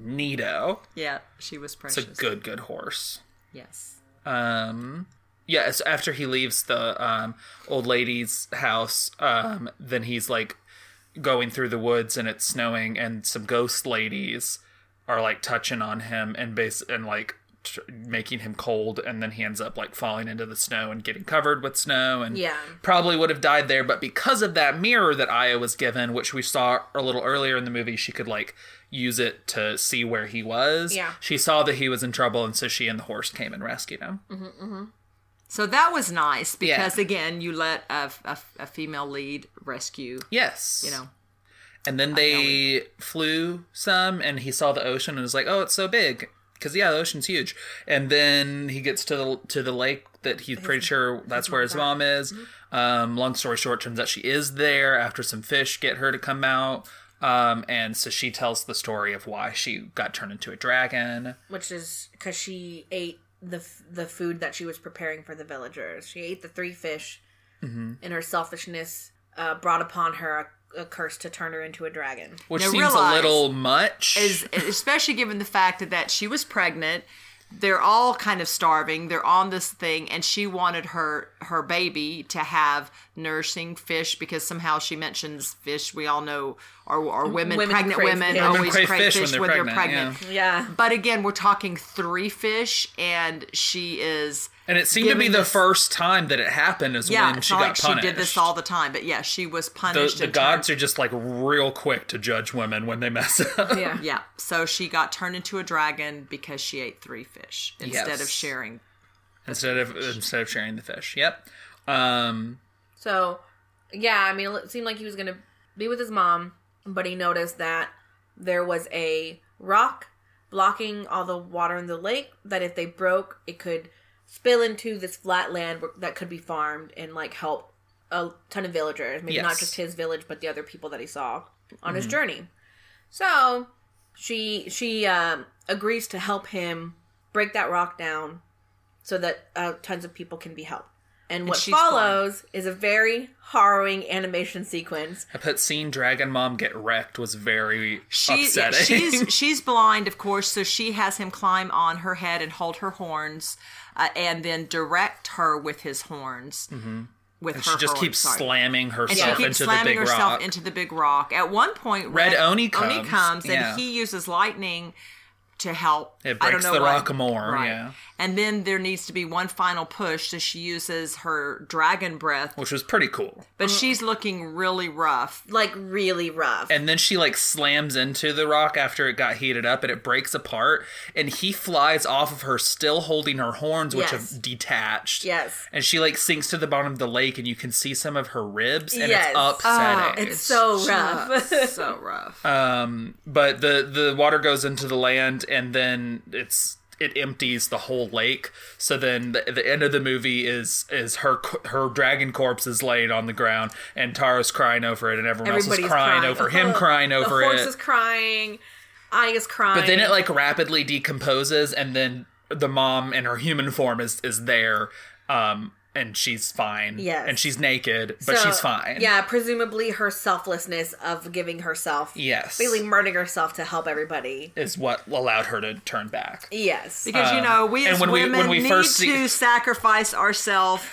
Neato. Yeah, she was It's a good, good horse. Yes. Um, yeah, it's after he leaves the um, old lady's house, um, then he's like going through the woods and it's snowing, and some ghost ladies are like touching on him and base and like tr- making him cold, and then he ends up like falling into the snow and getting covered with snow, and Yeah. probably would have died there, but because of that mirror that Aya was given, which we saw a little earlier in the movie, she could like use it to see where he was. Yeah. She saw that he was in trouble, and so she and the horse came and rescued him. Mm-hmm, mm-hmm. So that was nice because Yeah. again, you let a, a, a female lead rescue. Yes. You know, And then they flew some, and he saw the ocean and was like, "Oh, it's so big." Because yeah, the ocean's huge. And then he gets to the to the lake that he's pretty sure that's where his mom is. Mm-hmm. Um, long story short, turns out she is there after some fish get her to come out. Um, and so she tells the story of why she got turned into a dragon. which is because she ate the f- the food that she was preparing for the villagers. She ate the three fish, Mm-hmm. and her selfishness uh, brought upon her a, a curse to turn her into a dragon. Which Now seems a little much. is especially given the fact that she was pregnant. They're all kind of starving. They're on this thing, and she wanted her her baby to have nourishing fish because somehow she mentions fish. We all know, or, or mm, women, Women pregnant crave- women yeah. always Women crave crave fish fish, when when they're they're pregnant, pregnant. Yeah, But again, we're talking three fish, and she is and it seemed to be the this- first time that it happened is yeah. when It's she not got like punished. she did this all the time, but yeah, she was punished. the and gods turned- are just like real quick to judge women when they mess up. yeah, Yeah, so she got turned into a dragon because she ate three fish instead Yes. of sharing. instead of instead of sharing the fish. Yep. Um, So, yeah, I mean, it seemed like he was gonna be with his mom, but he noticed that there was a rock blocking all the water in the lake. That if they broke, it could spill into this flat land that could be farmed and like help a ton of villagers. Maybe not just his village, but the other people that he saw on his journey. So she she um, agrees to help him break that rock down so that uh, tons of people can be helped. And what she's follows is a very harrowing animation sequence. I put seeing Dragon Mom get wrecked was very She, yeah, upsetting. she's she's blind, of course, so she has him climb on her head and hold her horns, uh, and then direct her with his horns. Mm-hmm. With And her she just horns, keeps sorry. slamming herself into the slamming big herself rock. into the big rock. At one point, Red Oni Oni comes, comes, and he uses lightning to help. It I don't breaks know the what. rock more, yeah. And then there needs to be one final push, so she uses her dragon breath, which was pretty cool. but she's looking really rough. Like really rough. And then she like slams into the rock after it got heated up and it breaks apart and he flies off of her still holding her horns which Yes. have detached. Yes. And she like sinks to the bottom of the lake and you can see some of her ribs and Yes. it's upsetting. it's so rough. So rough. Um, but the the water goes into the land, and then it's it empties the whole lake. So then the, the end of the movie is is her her dragon corpse is laid on the ground, and Taro's crying over it, and everyone else is crying, over him crying over the horse it. is crying. Aya's crying. but then it like rapidly decomposes, and then the mom in her human form is is there. Um, and she's fine. Yes. And she's naked, but So, she's fine. Yeah, presumably her selflessness of giving herself, Yes. basically murdering herself to help everybody. Is what allowed her to turn back. Yes, Because you um, know, we and as when we- women when we need first to sacrifice ourselves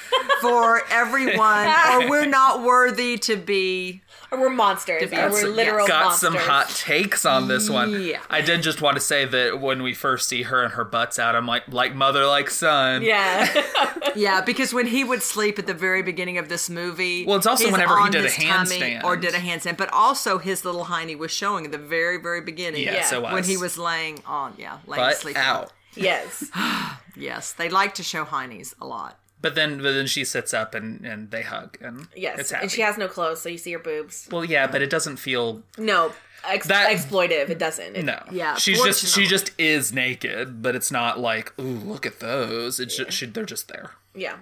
for everyone, or we're not worthy to be or we're monsters, or we're some- literal Got monsters. some hot takes on this one. Yeah. I did just want to say that when we first see her and her butt's out, I'm like, like mother, like son. Yeah, Yeah, because when he would sleep at the very beginning of this movie, Well, it's also whenever he did a handstand. or did a handstand, but also his little hiney was showing at the very, very beginning. Yes, Yeah. it was. when he was laying on, yeah, laying butt sleeping. out. yes, Yes, they like to show heinies a lot. But then, but then she sits up and, and they hug and yes, and she has no clothes, so you see her boobs. well, yeah, but it doesn't feel No, ex- That- exploitive. It doesn't. It- no. Yeah, she's just she just is naked, but it's not like ooh look at those. It's just she, they're just there. Yeah,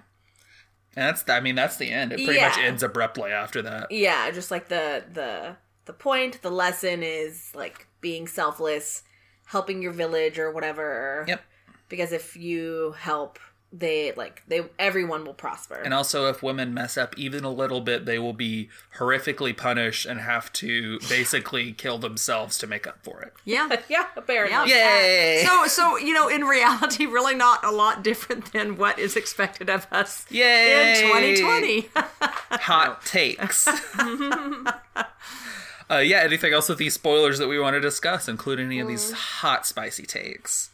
And that's I mean that's the end. It pretty much ends abruptly after that. yeah. Just like the the the point, the lesson is like being selfless, helping your village or whatever. Yep. Because if you help, they like they everyone will prosper. And also, if women mess up even a little bit, they will be horrifically punished and have to basically kill themselves to make up for it. Yeah. yeah, apparently. Yeah. Yay! So, so you know, in reality, really not a lot different than what is expected of us Yay! in 2020. Hot takes. uh, yeah, anything else with these spoilers that we want to discuss, include any of these hot, spicy takes?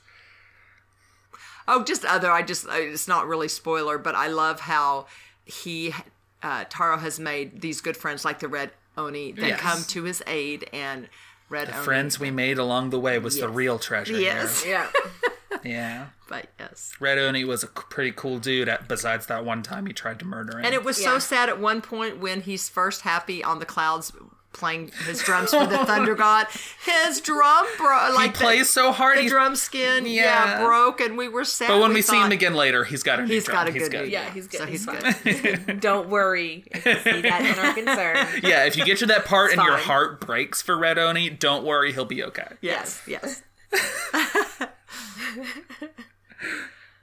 Oh, just other. I just uh, it's not really spoiler, but I love how he uh, Taro has made these good friends like the Red Oni that Yes. come to his aid and Red Oni. Friends we made along the way was the real treasure. Yes, Yeah. here. Yeah. but yes. Red Oni was a pretty cool dude, at, besides that one time he tried to murder him. And it was so sad at one point when he's first happy on the clouds playing his drums for the Thunder God. His drum broke. Like he plays so hard. The, he's- drum skin, yeah. Yeah. broke, and we were sad. but when we, see him again later, he's got a new he's drum. got a he's good, good. new- Yeah, he's good. So he's He's good. Don't worry. If you see that in our concern. Yeah, if you get to that part and your heart breaks for Red Oni, don't worry, he'll be okay. yes, yes.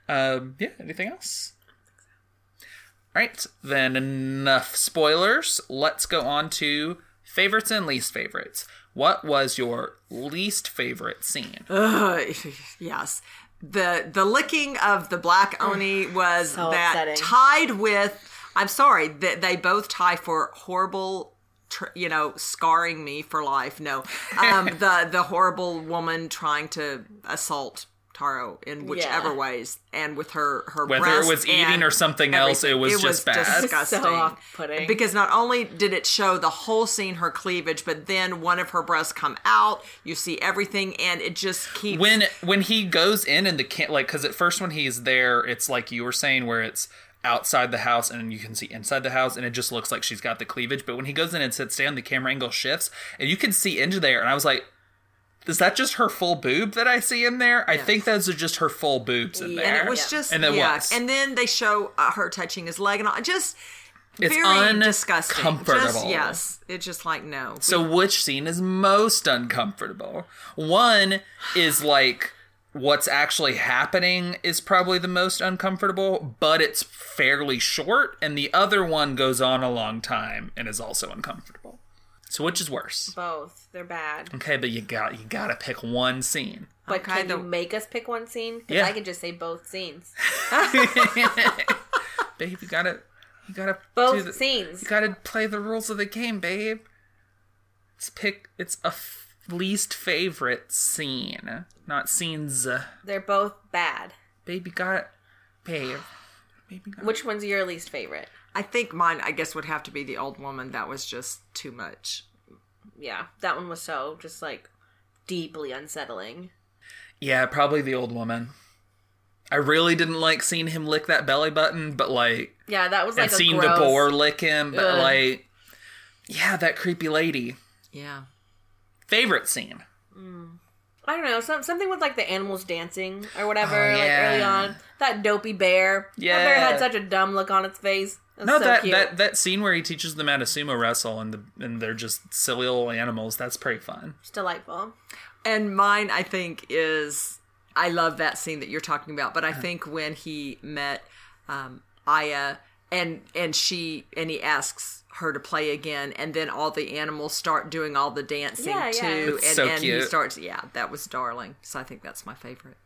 Um, yeah, anything else? All right, then enough spoilers. Let's go on to favorites and least favorites. What was your least favorite scene? Uh, yes. The the licking of the black oni was So that upsetting. tied with I'm sorry that they both tie for horrible tr- you know scarring me for life. No. Um the the horrible woman trying to assault Taro in whichever Yeah. ways and with her her Whether it breasts was eating or something else, it everything. was just bad. disgusting. So off-putting. Because not only did it show the whole scene her cleavage, but then one of her breasts come out. You see everything, and it just keeps when when he goes in and the can like because at first when he's there it's like you were saying where it's outside the house and you can see inside the house and it just looks like she's got the cleavage but when he goes in and sits down the camera angle shifts and you can see into there and i was like is that just her full boob that i see in there i think those are just her full boobs in Yeah, there and it was Yeah. just And it yeah. was. And then they show uh, her touching his leg and all. Just It's very disgusting. Just, uncomfortable. yes, it's just like no. So which scene is most uncomfortable? One is like what's actually happening is probably the most uncomfortable, but it's fairly short, and the other one goes on a long time and is also uncomfortable. So which is worse? Both. They're bad. Okay, but you got you got to pick one scene. But Okay, can the- you make us pick one scene? Because Yeah. I could just say both scenes. Babe, you got to you got to Both the, scenes. You got to play the rules of the game, babe. It's pick it's a f- least favorite scene, not scenes. They're both bad. Baby got babe. Baby got Which one's your least favorite? I think mine, I guess, would have to be the old woman. That was just too much. Yeah, that one was so just like deeply unsettling. Yeah, probably the old woman. I really didn't like seeing him lick that belly button, but like Yeah, that was like and a seeing gross, the boar lick him, but Ugh. like yeah, that creepy lady. Yeah. Favorite scene. Mm. I don't know, some, something with like the animals dancing or whatever, Oh, like early on. That dopey bear. Yeah. That bear had such a dumb look on its face. It was No, so that, cute. that that scene where he teaches them how to sumo wrestle and the and they're just silly little animals. That's pretty fun. It's delightful. And mine, I think, is I love that scene that you're talking about. But I think when he met um, Aya and and she and he asks her to play again, and then all the animals start doing all the dancing Yeah, yeah. too, It's and, so and he cute. starts. Yeah, that was darling. So I think that's my favorite.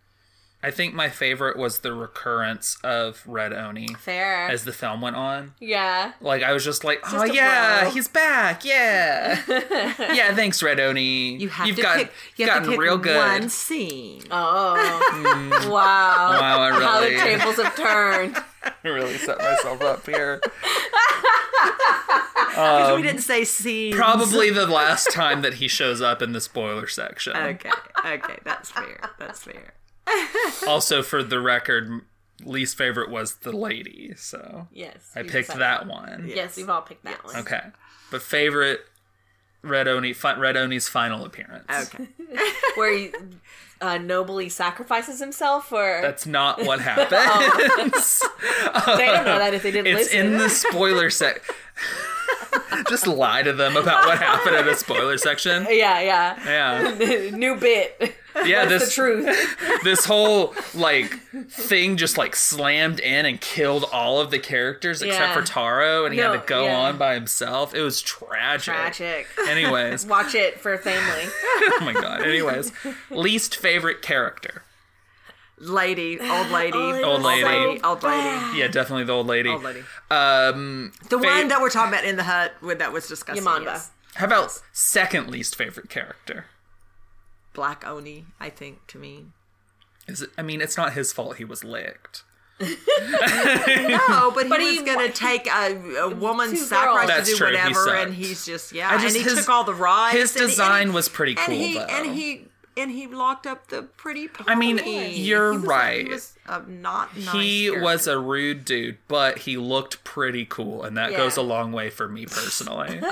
I think my favorite was the recurrence of Red Oni Fair. as the film went on. yeah. Like I was just like, oh Just yeah, bro. he's back, yeah, yeah. Thanks, Red Oni. You have You've to got, pick. You you've have to gotten pick real good. one scene. Oh. wow. Wow, I How the tables have turned. really set myself up here. Because we didn't say scenes. Um, Probably the last time that he shows up in the spoiler section. Okay. Okay. That's fair. That's fair. Also, for the record, least favorite was the lady, so Yes. I picked that one. Yes, we've all picked that one. Okay, but favorite Red Oni, fi- Red Oni's final appearance. Okay. Where he uh, nobly sacrifices himself or That's not what happens. they don't know that if they didn't it's listen. in the spoiler sec. Just lie to them about what happened in the spoiler section. yeah, yeah. Yeah, New bit. yeah. the This truth. this whole like thing just like slammed in and killed all of the characters except for Taro, and he had to go yeah. on by himself. It was tragic. Tragic. Anyways, Watch it for family. oh my god. Anyways, least favorite character. Lady, old lady, Old lady. old lady, Yeah, definitely the old lady. old lady. Um, The fa- one that we're talking about in the hut with that was discussing. Yamanda. Yes. How about second least favorite character? Black Oni, I think to me. Is it? I mean, it's not his fault. He was licked. No, but he But was he- going to take a, a woman's sacrifice. That's to do true, whatever, sucked. and he's just yeah. I just- and he his- took all the rides. His and he- design and he- was pretty cool, and he, though. And he and he locked up the pretty. Pony. I mean, you're He was- right. He was a not nice he character. was a rude dude, but he looked pretty cool, and that Yeah. goes a long way for me personally.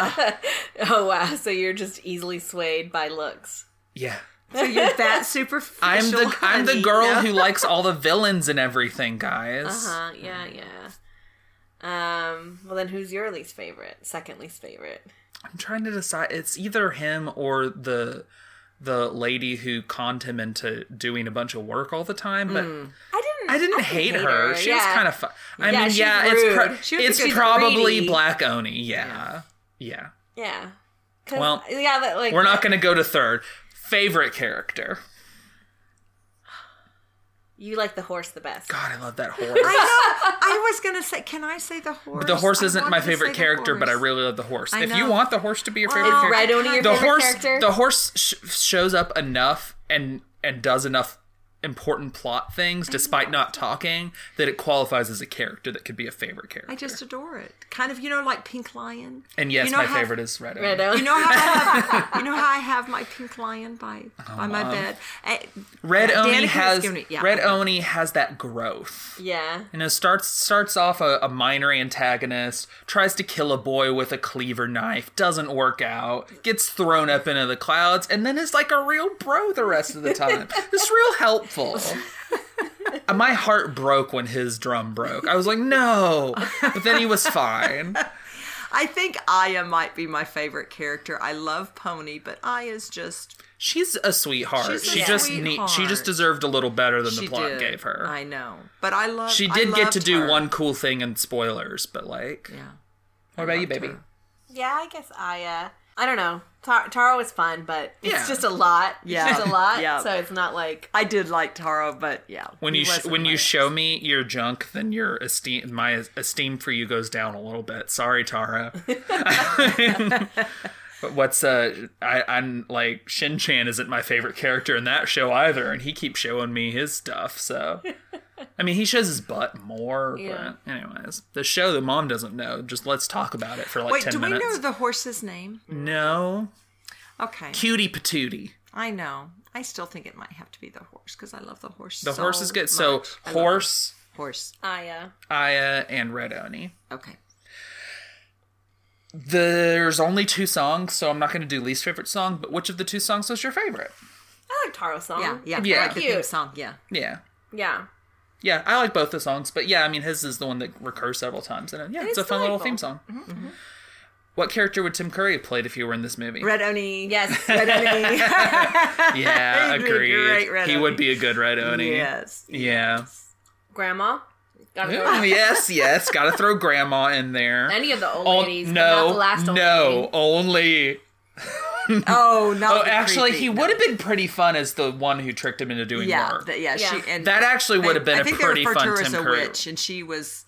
Oh wow, so you're just easily swayed by looks. yeah. So you're that superficial. I'm the I'm the girl yeah. who likes all the villains and everything, guys. Uh huh. Yeah, yeah. Um. Well, then, who's your least favorite? Second least favorite. I'm trying to decide. It's either him or the the lady who conned him into doing a bunch of work all the time. But mm. I didn't. I didn't hate, her. She was kind of fun. I Yeah, mean, yeah, it's pro- She was it's probably greedy. Black Oni. Yeah, yeah. yeah. Well, yeah, that, like We're not uh, going to go to third. Favorite character. You like the horse the best. God, I love that horse. I know. I was gonna say, can I say the horse? The horse isn't my favorite character, but I really love the horse. If you want the horse to be your favorite Well, character, Red Oni your the favorite horse character? the horse sh- shows up enough and and does enough important plot things despite not talking that it qualifies as a character that could be a favorite character. I just adore it. Kind of, you know, like Pink Lion. and yes, you know my how- favorite is Red Oni. Red Oni. You know how I have, you know how I have my pink lion by by my bed. Eh, Red Yeah, Oni Danica has has me- yeah, Red okay. Oni has that growth. Yeah. You know, starts starts off a, a minor antagonist, tries to kill a boy with a cleaver knife, doesn't work out, gets thrown up into the clouds, and then is like a real bro the rest of the time. this real helpful. Uh, My heart broke when his drum broke. I was like, no, but then he was fine. I think Aya might be my favorite character. I love Pony, but Aya's just She's a sweetheart. She's a she just need, she just deserved a little better than she the plot did. gave her. I know, but I love. she I did get to do her. one cool thing in spoilers, but like, Yeah. what about you, baby? her. Yeah, I guess I. I don't know. Tar- Taro is fun, but it's Yeah. just a lot. Yeah. It's just a lot. Yeah. So it's not like. I did like Taro, but yeah. when you sh- wasn't when you my- show me your junk, then your esteem my esteem for you goes down a little bit. Sorry, Taro. but what's uh I I'm like Shin Chan isn't my favorite character in that show either, and he keeps showing me his stuff. So I mean, he shows his butt more. Yeah. But anyways, the show the mom doesn't know. Just let's talk about it for like a few. Wait, do we know the horse's name? No, Okay, cutie patootie. I know. I still think it might have to be the horse because I love the horse. The so horse is good. So much. I horse, horse. I. Uh, Aya, and Red Oni. Okay. There's only two songs, so I'm not going to do least favorite song. But which of the two songs was your favorite? I like Taro's song. Yeah, yeah, Yeah. I like the Cute. theme song. Yeah. Yeah, Yeah. Yeah, I like both the songs, but yeah, I mean his is the one that recurs several times, and yeah, it's a fun little theme song. Mm-hmm. Mm-hmm. What character would Tim Curry have played if he were in this movie? Red Oni. Yes. Red Oni. yeah, He'd be a agreed. Red he Oni. would be a good Red Oni. yes. Yeah. Grandma. Gotta Ooh, yes, yes. Got to throw Grandma in there. Any of the old ladies. but no, not the last old no, lady. only Oh, not Oh, actually, creepy, he no. would have been pretty fun as the one who tricked him into doing Yeah, work. th- yeah, Yeah. She, and that actually would have been I a think pretty they referred fun to her Tim as a Curry. witch, and she was.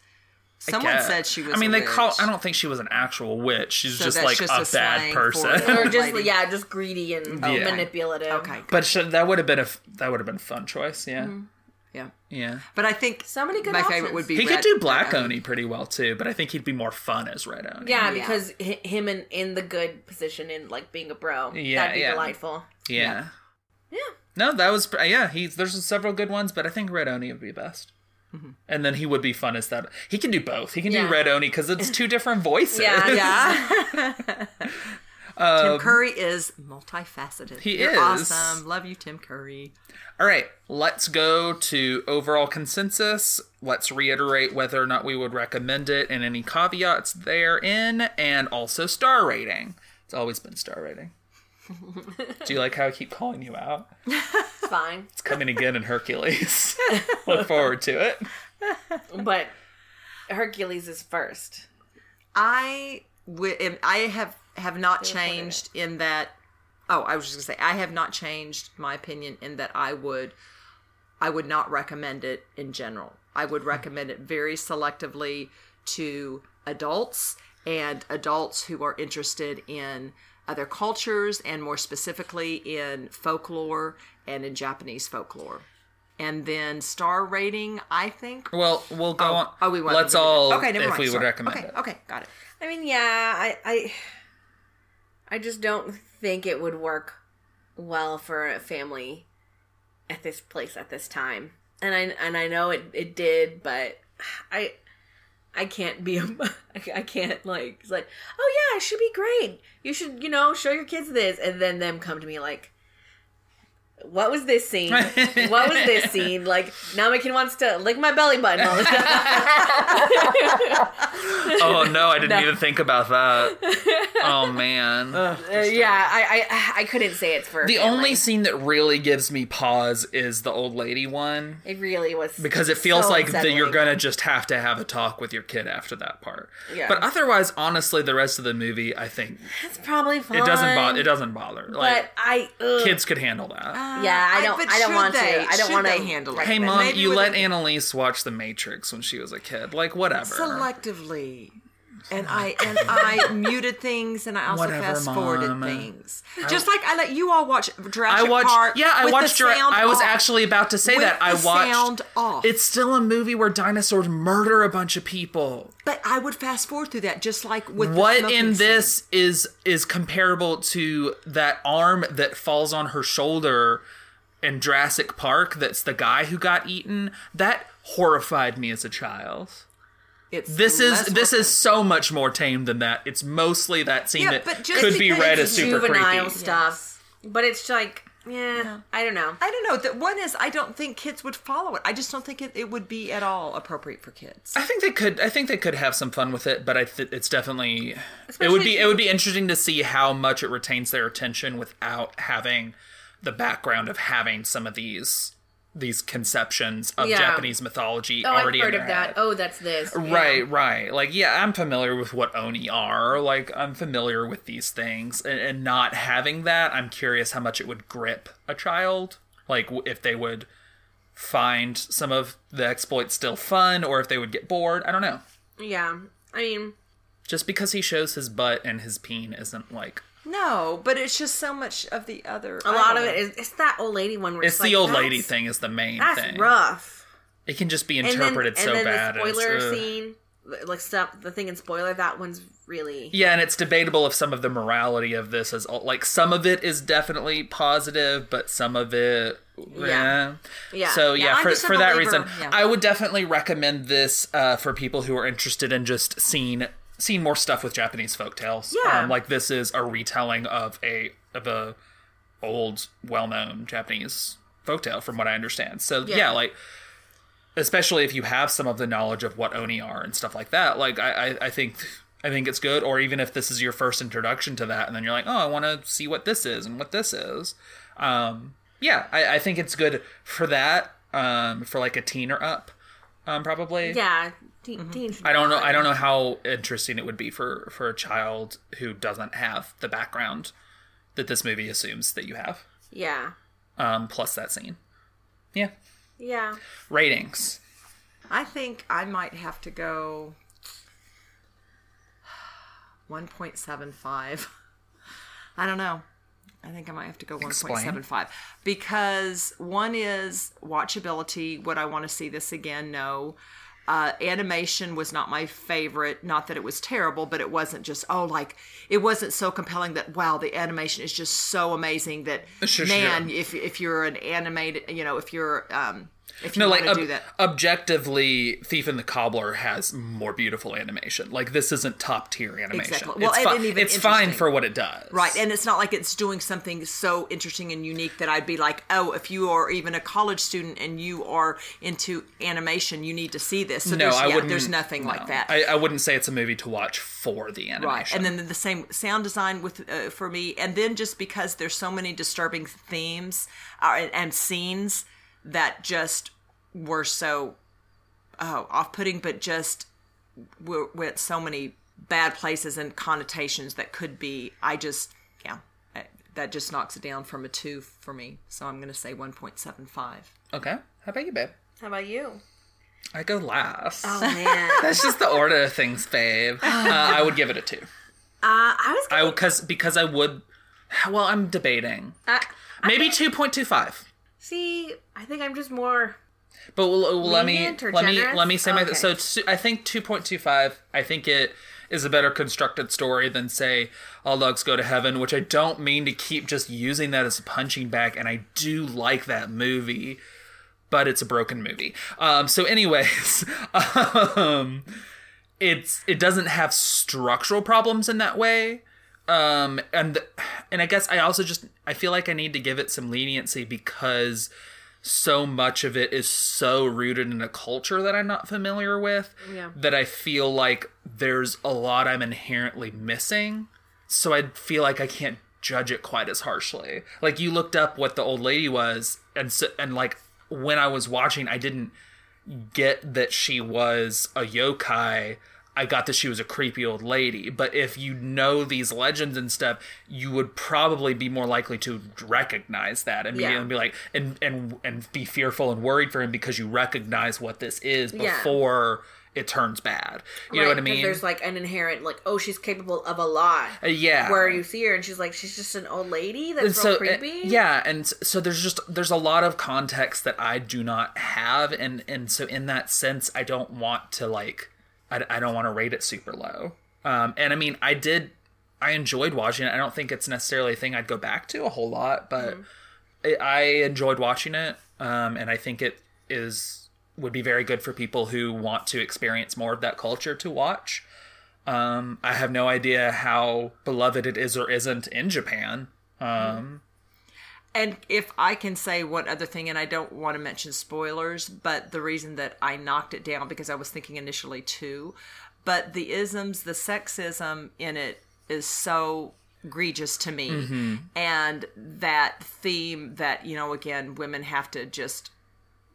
Someone said she was. I mean, a they call. I don't think she was an actual witch. She's So just like just a, a bad person. or just yeah, just greedy and Yeah. manipulative. Okay, good. but sh- that would have been a that would have been a fun choice. Yeah, Mm-hmm. Yeah. yeah. But I think So many good my options. favorite would be He Red- could do Black Red Oni pretty well too, but I think he'd be more fun as Red Oni. Yeah, Yeah. because hi- him in in the good position in like being a bro. Yeah, that'd be yeah. delightful. Yeah. Yeah. No, that was yeah. He's there's several good ones, but I think Red Oni would be best. Mm-hmm. And then he would be fun as that. He can do both. He can do Red Oni because it's two different voices. Yeah. Yeah. Tim Curry is multifaceted. Um, he You're is. awesome. Love you, Tim Curry. All right, let's go to overall consensus. Let's reiterate whether or not we would recommend it and any caveats therein, and also star rating. It's always been star rating. Do you like how I keep calling you out? It's fine. It's coming again in Hercules. Look forward to it. But Hercules is first. I wi- I have have not changed in that. Oh, I was just gonna say I have not changed my opinion in that I would I would not recommend it in general. I would hmm. recommend it very selectively to adults and adults who are interested in other cultures and more specifically in folklore and in Japanese folklore. And then star rating, I think. Well, we'll go oh, on. Oh, we want. Let's all. Okay, never if mind. we would recommend okay, it. Okay, got it. I mean, yeah, I, I, I just don't think it would work well for a family at this place at this time. And I and I know it it did, but I I can't be a I can't like it's like oh yeah it should be great you should you know show your kids this and then them come to me like what was this scene what was this scene like now my kid wants to lick my belly button all the time Oh no, I didn't even think about that. Oh man. Uh, yeah I, I I couldn't say it's for a the family. only scene that really gives me pause is the old lady one. it really was because it feels so like that you're gonna just have to have a talk with your kid after that part. Yeah. But otherwise, honestly, the rest of the movie, I think it's probably fine it doesn't bother. It doesn't bother. but Like I ugh. kids could handle that. Yeah, I don't- but I don't should want to. I don't wanna handle it. hey mom, Maybe you let a- Annalise watch The Matrix when she was a kid. Like whatever. selectively. And I and I muted things, and I also Whatever, fast forwarded Mom. things. Just like I let you all watch Jurassic I watched. Park. yeah, I watched. Jura- I was off. actually about to say With that. I watched. sound off. It's still a movie where dinosaurs murder a bunch of people. But I would fast forward through that, just like with what in scene. this is is comparable to that arm that falls on her shoulder in Jurassic Park that's the guy who got eaten that horrified me as a child It's this is this is so much more tame than that it's mostly that scene Yeah, that but just could be because read as super juvenile creepy stuff but it's like yeah, I don't know I don't know. The one is I don't think kids would follow it. I just don't think it, it would be at all appropriate for kids. I think they could. I think they could have some fun with it, but I th- it's definitely. it would be. It would be interesting to see how much it retains their attention without having the background of having some of these these conceptions of Yeah. Japanese mythology oh I've already heard in of that head. oh that's this Yeah. Right, right. Like, yeah, I'm familiar with what oni are. Like, I'm familiar with these things, and, and not having that, I'm curious how much it would grip a child. Like, if they would find some of the exploits still fun, or if they would get bored. I don't know. yeah I mean Just because he shows his butt and his peen isn't like No, but it's just so much of the other. a lot of it is it's that old lady one where it's it's, the like, old lady that's- thing is the main that's thing. rough It can just be and then, interpreted and so then bad. the and spoiler ugh. scene like stuff the thing in spoiler that one's really Yeah, and it's debatable if some of the morality of this is like some of it is definitely positive, but some of it, Yeah. yeah. Yeah. So Yeah, yeah, I'm for just a for that believer, reason, yeah. I would definitely recommend this uh, for people who are interested in just seeing seeing more stuff with Japanese folktales. Yeah. um, like this is a retelling of a of a old, well known Japanese folktale, from what I understand. So yeah, Yeah. like especially if you have some of the knowledge of what oni are and stuff like that like i i, I think i think it's good or even if this is your first introduction to that and then you're like oh i want to see what this is and what this is um yeah i, I think it's good for that um for like a teen or up um probably yeah teen, Mm-hmm. teen I don't know. I don't know how interesting it would be for for a child who doesn't have the background that this movie assumes that you have. Yeah. Um, plus that scene. Yeah. Yeah. Ratings. I think I might have to go 1.75. I don't know. I think I might have to go 1.75 because one is watchability. Would I want to see this again? No. Uh, animation was not my favorite. Not that it was terrible, but it wasn't just oh like it wasn't so compelling that wow the animation is just so amazing that Sure, man sure. if if you're an animated you know if you're um if No, like ob- objectively, Thief and the Cobbler has more beautiful animation. Like this isn't top tier animation. Exactly. Well, it's fi- it's fine for what it does. Right, and it's not like it's doing something so interesting and unique that I'd be like, oh, if you are even a college student and you are into animation, you need to see this. So no, there's, I yeah, wouldn't. there's nothing no. like that. I, I wouldn't say it's a movie to watch for the animation. right, and then the same sound design with uh, for me, and then just because there's so many disturbing themes uh, and, and scenes that just were so oh, off-putting, but just were, went so many bad places and connotations that could be. I just yeah, that just knocks it down from a two for me. So I'm going to say 1.75. okay. How about you, babe? How about you? I go last. Oh man. That's just the order of things, babe. Uh, I would give it a two. uh, I was I gonna, because because I would. Well, I'm debating. uh, Maybe two point two five. See. I think I'm just more. But well, let me let me let me say my Okay. so two, I think two point two five. I think it is a better constructed story than say All Dogs Go to Heaven, which I don't mean to keep just using that as a punching bag, and I do like that movie, but it's a broken movie. Um, so, anyways, um, it's it doesn't have structural problems in that way um and and i guess i also just i feel like i need to give it some leniency because so much of it is so rooted in a culture that i'm not familiar with Yeah. that i feel like there's a lot i'm inherently missing so i feel like i can't judge it quite as harshly like you looked up what the old lady was and so, and like when i was watching i didn't get that she was a yokai. I got that she was a creepy old lady. But if you know these legends and stuff, you would probably be more likely to recognize that and be, Yeah. and be like and and and be fearful and worried for him because you recognize what this is Yeah. before it turns bad. You know what I mean? There's like an inherent like, oh, she's capable of a lot. Uh, yeah. Where you see her and she's like, she's just an old lady that's so uh, creepy. yeah and so there's just there's a lot of context that i do not have and and so in that sense i don't want to like i, I don't want to rate it super low. Um and i mean i did i enjoyed watching it. I don't think it's necessarily a thing i'd go back to a whole lot but I, I enjoyed watching it um and i think it is would be very good for people who want to experience more of that culture to watch. Um, I have no idea how beloved it is or isn't in Japan. Um, And if I can say one other thing, and I don't want to mention spoilers, but the reason that I knocked it down because I was thinking initially too, but the isms, the sexism in it is so egregious to me, mm-hmm. and that theme that you know again women have to just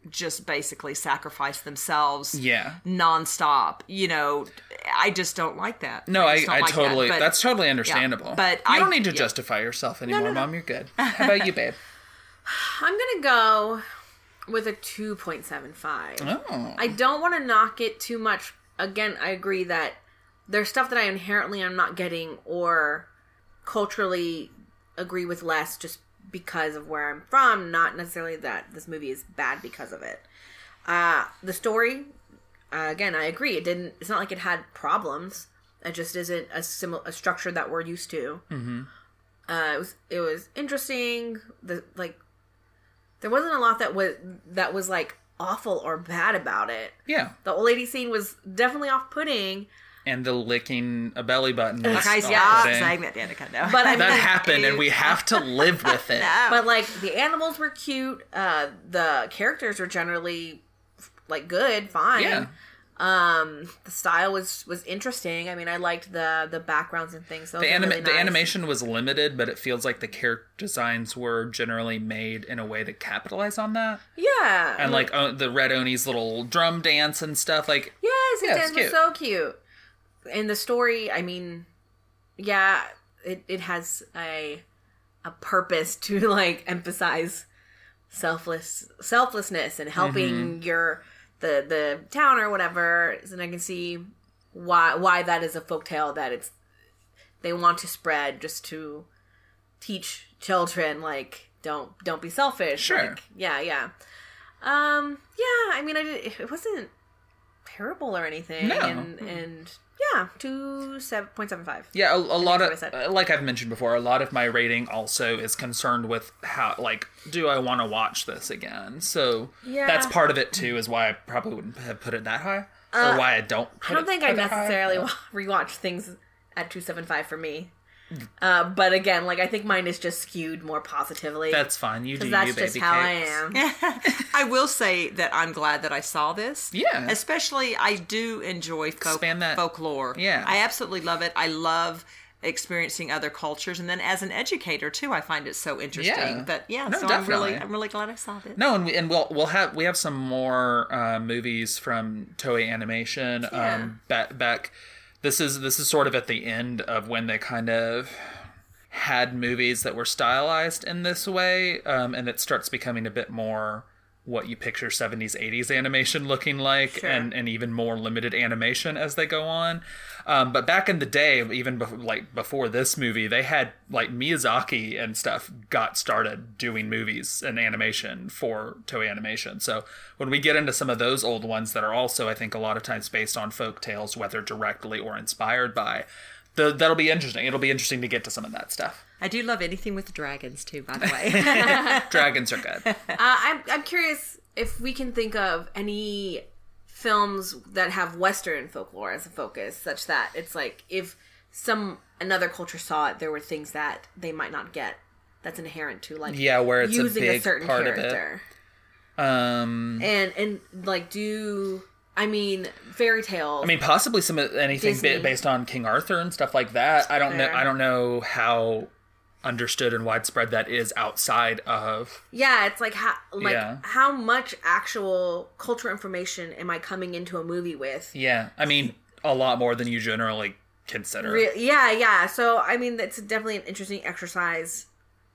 just basically sacrifice themselves yeah. nonstop you know i just don't like that No, I, just don't I like that. totally. But- that's totally understandable. but you I- don't need to yeah. justify yourself anymore, Mom. You're good. How about you, babe? I'm gonna go with a 2.75. Oh, I don't want to knock it too much. Again, I agree that there's stuff that I inherently am not getting or culturally agree with less just because of where I'm from, not necessarily that this movie is bad because of it. Uh, the story, uh, again, I agree. It didn't. It's not like it had problems. It just isn't a similar a structure that we're used to. Mm-hmm. Uh, it was it was interesting. The like, there wasn't a lot that was that was like awful or bad about it. yeah. The old lady scene was definitely off putting, And the licking a belly button. was Okay, all yeah, thing. saying that Danica, no. but I mean, that happened, and we have to live with it. but like the animals were cute. Uh, the characters were generally like good, fine. Yeah. Um, the style was was interesting. I mean, I liked the the backgrounds and things. Those The, were anima- really the nice. animation was limited, but it feels like the character designs were generally made in a way to capitalize on that. yeah, And like uh, the Red Oni's little drum dance and stuff, like Yes, his Yeah, it's dance was cute. so cute. And the story, I mean, yeah, it, it has a a purpose to like emphasize selfless selflessness and helping your the the town or whatever. And I can see why why that is a folktale that it's they want to spread just to teach children like don't don't be selfish. Sure. Like, yeah, yeah. Um yeah, I mean I did it wasn't terrible or anything. No. And and yeah, two seven point seven five. Yeah, a, a lot of uh, like I've mentioned before, a lot of my rating also is concerned with how like do I want to watch this again? So Yeah. that's part of it too, is why I probably wouldn't have put it that high, or why I don't. Uh, I don't think I necessarily wa- rewatch things at 275 for me. Uh, but again, like I think mine is just skewed more positively. That's fine. You do because that's you, just baby how cakes. I am. I will say that I'm glad that I saw this. Yeah. Especially, I do enjoy folk, that- folklore. Yeah. I absolutely love it. I love experiencing other cultures, and then as an educator too, I find it so interesting. Yeah. But yeah, No, so I'm really. I'm really glad I saw this. No, and we, and we'll we'll have we have some more uh, movies from Toei Animation. Yeah. Um, back back, this is this is sort of at the end of when they kind of had movies that were stylized in this way, um, and it starts becoming a bit more what you picture 70s 80s animation looking like Sure. and, and even more limited animation as they go on um, but back in the day even bef- like before this movie they had like miyazaki and stuff got started doing movies and animation for toei animation so when we get into some of those old ones that are also i think a lot of times based on folk tales whether directly or inspired by the, that'll be interesting it'll be interesting to get to some of that stuff I do love anything with dragons too. By the way, dragons are good Uh, I'm I'm curious if we can think of any films that have Western folklore as a focus, such that it's like if some another culture saw it, there were things that they might not get. That's inherent to like Yeah, where it's a using certain part of it. character. um and and like do I mean fairy tales? I mean, possibly some anything Disney. based on King Arthur and stuff like that. I don't know. I don't know how understood and widespread that is outside of. yeah, it's like how like Yeah. how much actual cultural information am I coming into a movie with? Yeah, I mean, a lot more than you generally consider. Re- yeah, yeah. So I mean, it's definitely an interesting exercise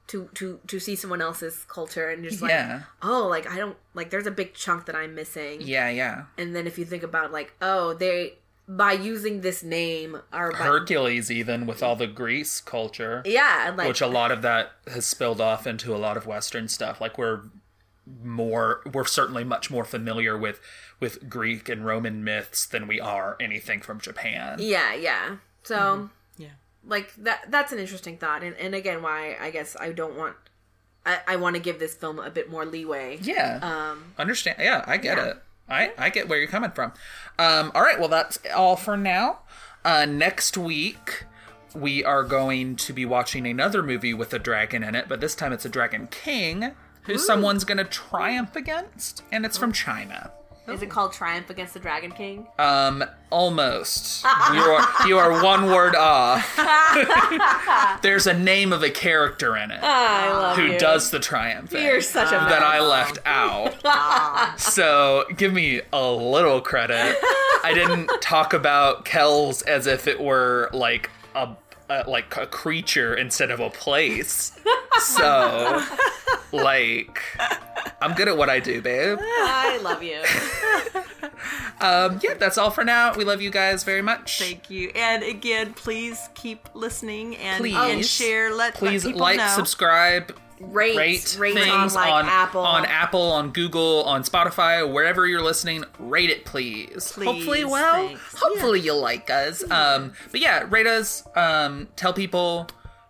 to to to see someone else's culture and just like, Yeah. oh, like I don't like. There's a big chunk that I'm missing. Yeah, yeah. And then if you think about like, oh, they by using this name or by, Hercules, even with all the Greece culture, yeah, like which a lot of that has spilled off into a lot of Western stuff. Like we're more, we're certainly much more familiar with with Greek and Roman myths than we are anything from Japan. yeah, yeah. So Mm-hmm. Yeah. like that that's an interesting thought and, and again why i guess i don't want i, I want to give this film a bit more leeway Yeah. um Understand? Yeah, I get Yeah. it. I I get where you're coming from. Um, all right, well that's all for now. Uh, next week we are going to be watching another movie with a dragon in it, but this time it's a dragon king who someone's going to triumph against, and it's from China. Is it called triumph against the dragon king Um, almost. you are you are one word off. There's a name of a character in it i love who you does the triumphing. you're such a that I left out. so give me a little credit. I didn't talk about Kells as if it were like a, a like a creature instead of a place. So like I'm good at what I do, babe. i love you Um, yeah, that's all for now. We love you guys very much. Thank you. And again, please keep listening and, Please. and share. Let, Please let like, know. subscribe, rate rate, rate things on like apple on Apple, on Google, on Spotify, wherever you're listening. Rate it, please. Please, hopefully, well, thanks. hopefully you'll like us. Um, but yeah, rate us. Um, tell people.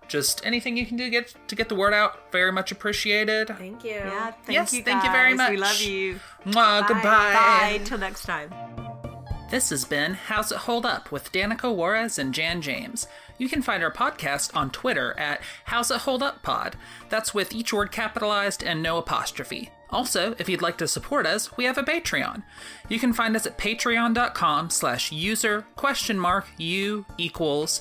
Just anything you can do to get to get the word out. Very much appreciated. thank you Yeah, thank Yes, you. thank you very much. We love you. Mwah, goodbye. Bye. Till next time. This has been How's It Hold Up with Danica Juarez and Jan James. You can find our podcast on Twitter at How's It Hold Up Pod. That's with each word capitalized and no apostrophe. Also, if you'd like to support us, we have a Patreon. You can find us at patreon.com slash user question mark u equals